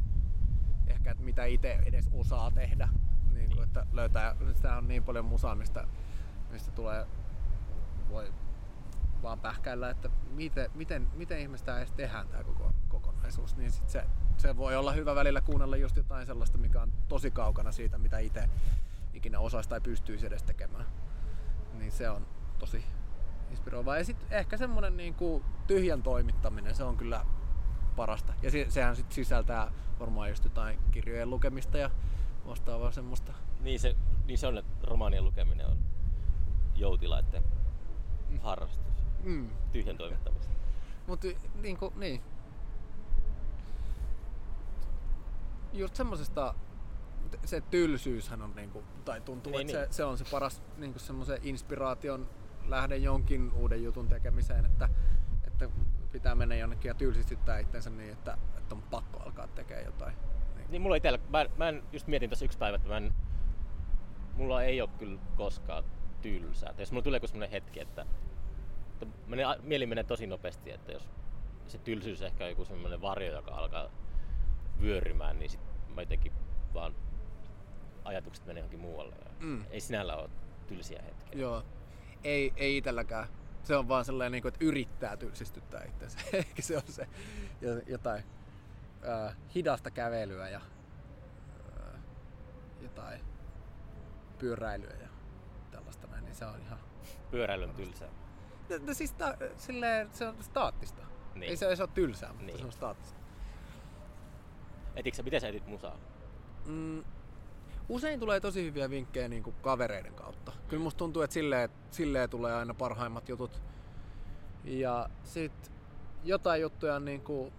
ehkä, että mitä itse edes osaa tehdä. Niinku, Niin. että löytää, sitä on niin paljon musaa, mistä, mistä tulee, voi vaan pähkäillä, että miten, miten, miten ihmistä edes tehdään tämä koko kokonaisuus. Niin sit se, se voi olla hyvä välillä kuunnella just jotain sellaista, mikä on tosi kaukana siitä, mitä itse ikinä osaisi tai pystyisi edes tekemään. Niin se on tosi inspiroivaa. Ja sitten ehkä semmonen niinku tyhjän toimittaminen, se on kyllä parasta. Ja se, sehän sit sisältää varmaan just jotain kirjojen lukemista ja vastaavaa semmoista. niin, se, niin se on, että romaanien lukeminen on joutilaiden harrastus. Mm. Tyhjän toimittamista. Mutta niinku, niin. Just semmosesta, se tylsyyshän on niinku, tai tuntuu, Niin, että niin. Se, se, on se paras niinku semmoisen inspiraation lähde jonkin uuden jutun tekemiseen, että, että pitää mennä jonnekin ja tylsistyttää itsensä niin, että, että on pakko alkaa tekemään jotain. Niin mulla itellä, mä, mä en, just mietin tässä yksi päivä, että mä en, mulla ei ole kyllä koskaan tylsää. Et jos mulla tulee joku semmonen hetki, että, että menee, mieli menee tosi nopeasti, että jos se tylsyys ehkä on joku semmonen varjo, joka alkaa vyörymään, niin sit mä jotenkin vaan ajatukset menee johonkin muualle. Ja Mm. Ei sinällä ole tylsiä hetkiä. Joo. Ei, ei itselläkään. Se on vaan sellainen, niinku, että yrittää tylsistyttää itsensä. *laughs* Ehkä se on se jo- jotain äh, hidasta kävelyä ja äh, jotain pyöräilyä ja tällaista näin, niin se on ihan... Pyöräily on tylsää. No, siis ta, silleen, se on staattista. Niin. Ei se, ei se ole tylsää, mutta Niin. se on staattista. Etitkö sä, miten sä etit musaa? Mm, usein tulee tosi hyviä vinkkejä niin kuin kavereiden kautta. Kyllä musta tuntuu, että silleen, silleen tulee aina parhaimmat jutut. Ja sit jotain juttuja on niin kuin,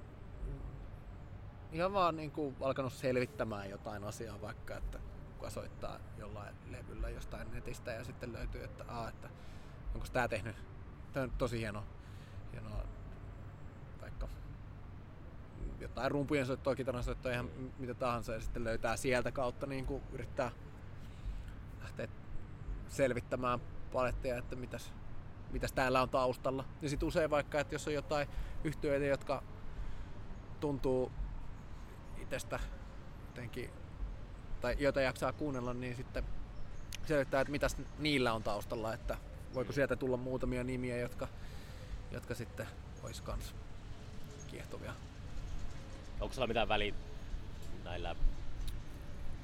ihan vaan niin kuin alkanut selvittämään jotain asiaa, vaikka että kuka soittaa jollain levyllä jostain netistä ja sitten löytyy, että, aa, että onko tää tehnyt, tää on tosi hieno, hieno vaikka jotain rumpujen soittoa, kitaran soittoa, ihan mitä tahansa ja sitten löytää sieltä kautta niin kuin yrittää lähteä selvittämään paletteja, että mitäs, mitäs täällä on taustalla. Ja sitten usein vaikka, että jos on jotain yhtyeitä, jotka tuntuu itsestä jotenkin tai joita jaksaa kuunnella, niin sitten selvittää, että mitäs niillä on taustalla, että voiko sieltä tulla muutamia nimiä, jotka, jotka sitten ois kans kiehtovia. Onko sulla mitään väliä näillä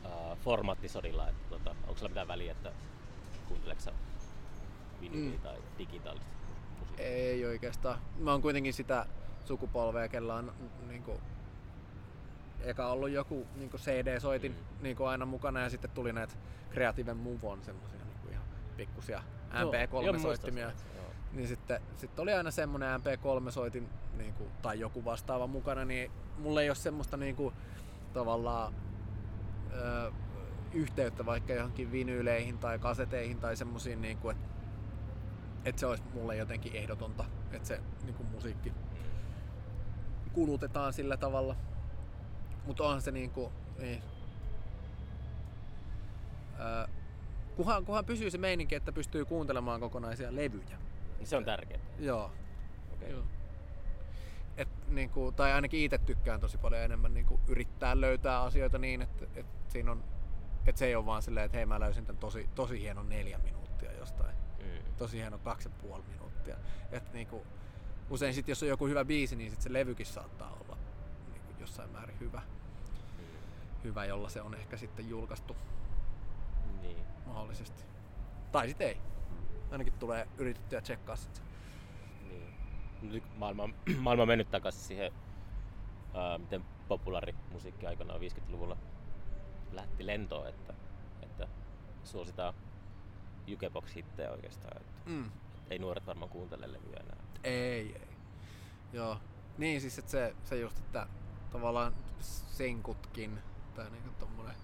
uh, formaattisodilla, että tota, onko sulla mitään väliä, että kuunteleeko sä Mm. tai digitaalista musiikkia? Ei oikeastaan. Mä oon kuitenkin sitä sukupolvea, kella on niin kuin, eka ollut joku niin CD-soitin Mm. niin aina mukana ja sitten tuli näitä Creative Move on semmosia niin ihan pikkusia MP3-soittimia. sen, joo. Niin sitten, sitten oli aina semmoinen MP3-soitin niin kuin, tai joku vastaava mukana, niin mulla ei ole semmoista niin kuin, tavallaan ö, yhteyttä vaikka johonkin vinyyleihin tai kaseteihin tai semmoisiin, niin kuin, että, että se olisi mulle jotenkin ehdotonta, että se niin kuin, musiikki kulutetaan sillä tavalla. Mutta onhan se niin kuin, niin, ö, kunhan, kunhan pysyy se meininki, että pystyy kuuntelemaan kokonaisia levyjä. Niin se on tärkeää. Joo. Okay. Joo. Et, niinku, tai ainakin itse tykkään tosi paljon enemmän niinku, yrittää löytää asioita niin, että et siinä on, et se ei ole vaan silleen, että hei mä löysin tämän tosi, tosi hienon neljä minuuttia jostain. Mm. Tosi hieno kaksi ja puoli minuuttia. Et, niinku, usein sit, jos on joku hyvä biisi, niin sit se levykin saattaa olla niinku, jossain määrin hyvä. Hyvä, jolla se on ehkä sitten julkaistu Niin. Mahdollisesti. Tai sit ei. Ainakin tulee yritettyä tsekkaa sit. Niin. Nyt maailma, on- *clears throat* maailma on mennyt takaisin siihen, ää, miten populaari musiikki aikanaan 50-luvulla lähti lentoon, että, että suositaan jukebox-hittejä oikeastaan. Että Mm. ei nuoret varmaan kuuntele levyjä enää. Ei, ei. Joo. Niin siis, että se, se just, että tavallaan sinkutkin, tai niinku tommonen,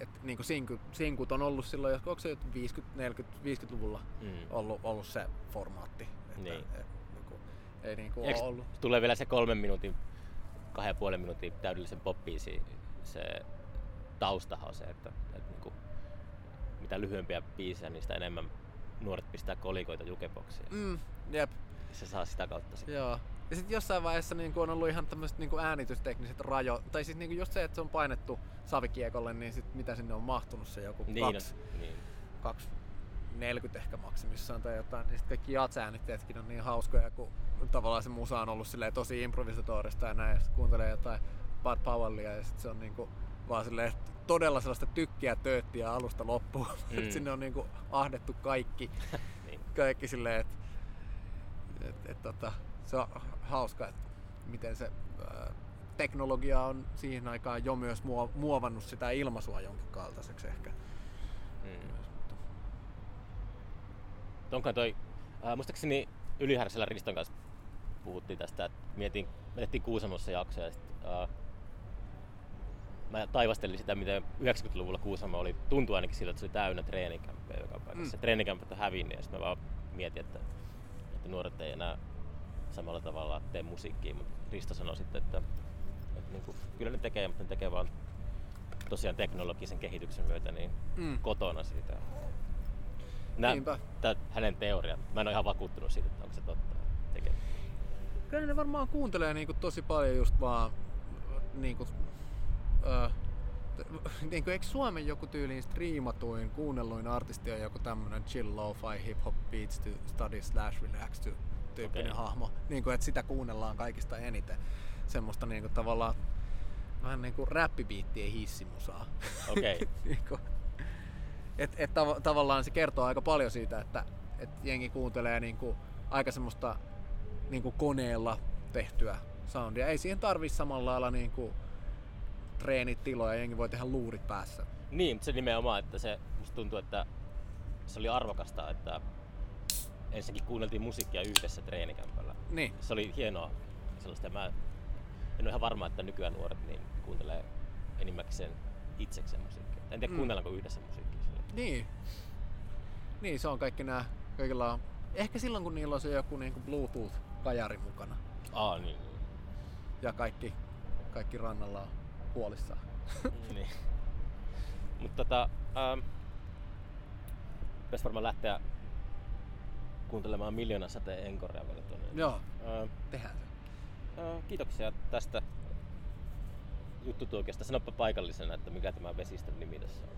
et, niinku sinkut, sinkut on ollut silloin, jos- onko se 50, 40, 50-luvulla Mm. ollut, ollut se formaatti. Että, Niin. et, niinku, ei niinku Eiks ole ollut. Tulee vielä se kolmen minuutin, kahden ja puolen minuutin täydellisen popbiisi, se taustahan on se, että, että niinku, mitä lyhyempiä biisejä, niin sitä enemmän nuoret pistää kolikoita jukeboksiin. Mm, jep, Se saa sitä kautta sitten. joo. Ja sitten jossain vaiheessa niin on ollut ihan tämmöiset niin äänitystekniset rajo, tai siis niin just se, että se on painettu savikiekolle, niin sit mitä sinne on mahtunut se joku Niin, kaksi, niin. 240 ehkä maksimissaan tai jotain, niin sitten kaikki jatsäänitteetkin on niin hauskoja, kun tavallaan se musa on ollut silleen tosi improvisatorista ja näin, ja sit kuuntelee jotain Bad Powellia ja sitten se on niinku vaan silleen todella sellaista tykkiä tööttiä alusta loppuun. *laughs* Mm. Mm. sinne on niinku ahdettu kaikki, *laughs* niin. kaikki silleen, että et, et, tota, se on hauska, että miten se ää, teknologia on siihen aikaan jo myös muo- muovannut sitä ilmaisua jonkin kaltaiseksi ehkä. Mm. Myös, mutta- Onko toi, äh, muistaakseni Ylihärsellä Riston kanssa puhuttiin tästä, että mietin, me tehtiin Kuusamossa jaksoja ja sit, äh, mä taivastelin sitä, miten 90-luvulla Kuusamo oli, tuntui ainakin siltä, että se oli täynnä treenikämppejä joka paikassa. Mm. Se treenikämppät on hävinnyt ja sitten mä vaan mietin, että, että nuoret ei enää samalla tavalla tee musiikkia, mutta Risto sanoi sitten, että, että niin kuin, kyllä ne tekee, mutta ne tekee vaan tosiaan teknologisen kehityksen myötä niin Mm. kotona siitä. Nä, Niinpä. tää hänen teoria. Mä en ole ihan vakuuttunut siitä, että onko se totta. Tekee. Kyllä ne varmaan kuuntelee niinku tosi paljon just vaan niinku, ö, t- niinku, eikö Suomen joku tyyliin striimatuin, kuunnelluin artisti on joku tämmönen chill lo-fi hip hop beats to study slash relax to tyyppinen Okei. hahmo. Niinku, että sitä kuunnellaan kaikista eniten. Semmoista niinku tavallaan vähän niinku räppibiittien hissimusaa. Okei. *laughs* niinku, et, et tav- tavallaan se kertoo aika paljon siitä, että et jengi kuuntelee niinku aika semmoista niinku koneella tehtyä soundia. Ei siihen tarvi samalla lailla niinku treenitiloja, jengi voi tehdä luurit päässä. Niin, mutta se nimenomaan, että se musta tuntuu, että se oli arvokasta, että ensinnäkin kuunneltiin musiikkia yhdessä treenikämpällä. Niin, Se oli hienoa sellaista. Mä en ole ihan varma, että nykyään nuoret niin kuuntelee enimmäkseen itsekseen musiikkia. En tiedä, Mm. kuunnellaanko yhdessä musiikkia. niin. Niin, se on kaikki nämä, kaikilla on, ehkä silloin kun niillä on se joku niinku Bluetooth-kajari mukana Aa, niin. niin. ja kaikki, kaikki rannalla on huolissaan. *laughs* niin. Mutta tota, ähm, pitäisi varmaan lähteä kuuntelemaan miljoonan sateen enkorea vielä tuonne. Joo, Ähm, tehdään se. Äh, kiitoksia tästä juttu tuo oikeastaan. Sanoppa paikallisena, että mikä tämä vesistön nimi tässä on.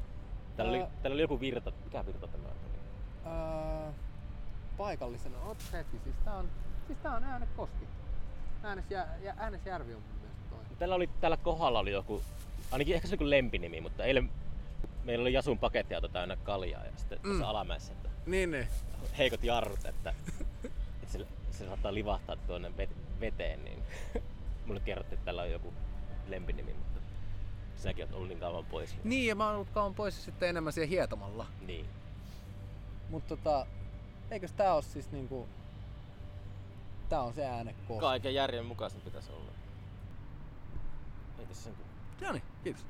Täällä, oli, Ää- täällä oli joku virta. Mikä virta tämä oli? Öö, paikallisena, oot hetki, siis tää on, siis tää on Äänekoski. Äänesjä, ja Äänesjärvi on mun mielestä toi. Täällä oli täällä kohdalla oli joku, ainakin ehkä se oli lempinimi, mutta eilen meillä oli Jasun pakettiauto täynnä kaljaa ja sitten tuossa Mm. alamäessä, että Niin, niin. heikot jarrut, että, *laughs* että se, saattaa livahtaa tuonne vet- veteen, niin *laughs* mulle kerrottiin, että tällä on joku lempinimi, mutta sinäkin oot ollut niin kauan pois. Niin, ja mä oon ollut kauan pois sitten enemmän siellä hietomalla. Niin. Mutta tota, eikös tää oo siis niinku... Tää on se äänekoski. Kaiken järjen mukaan sen pitäisi olla. Ei tässä sen kun niin, kiitos.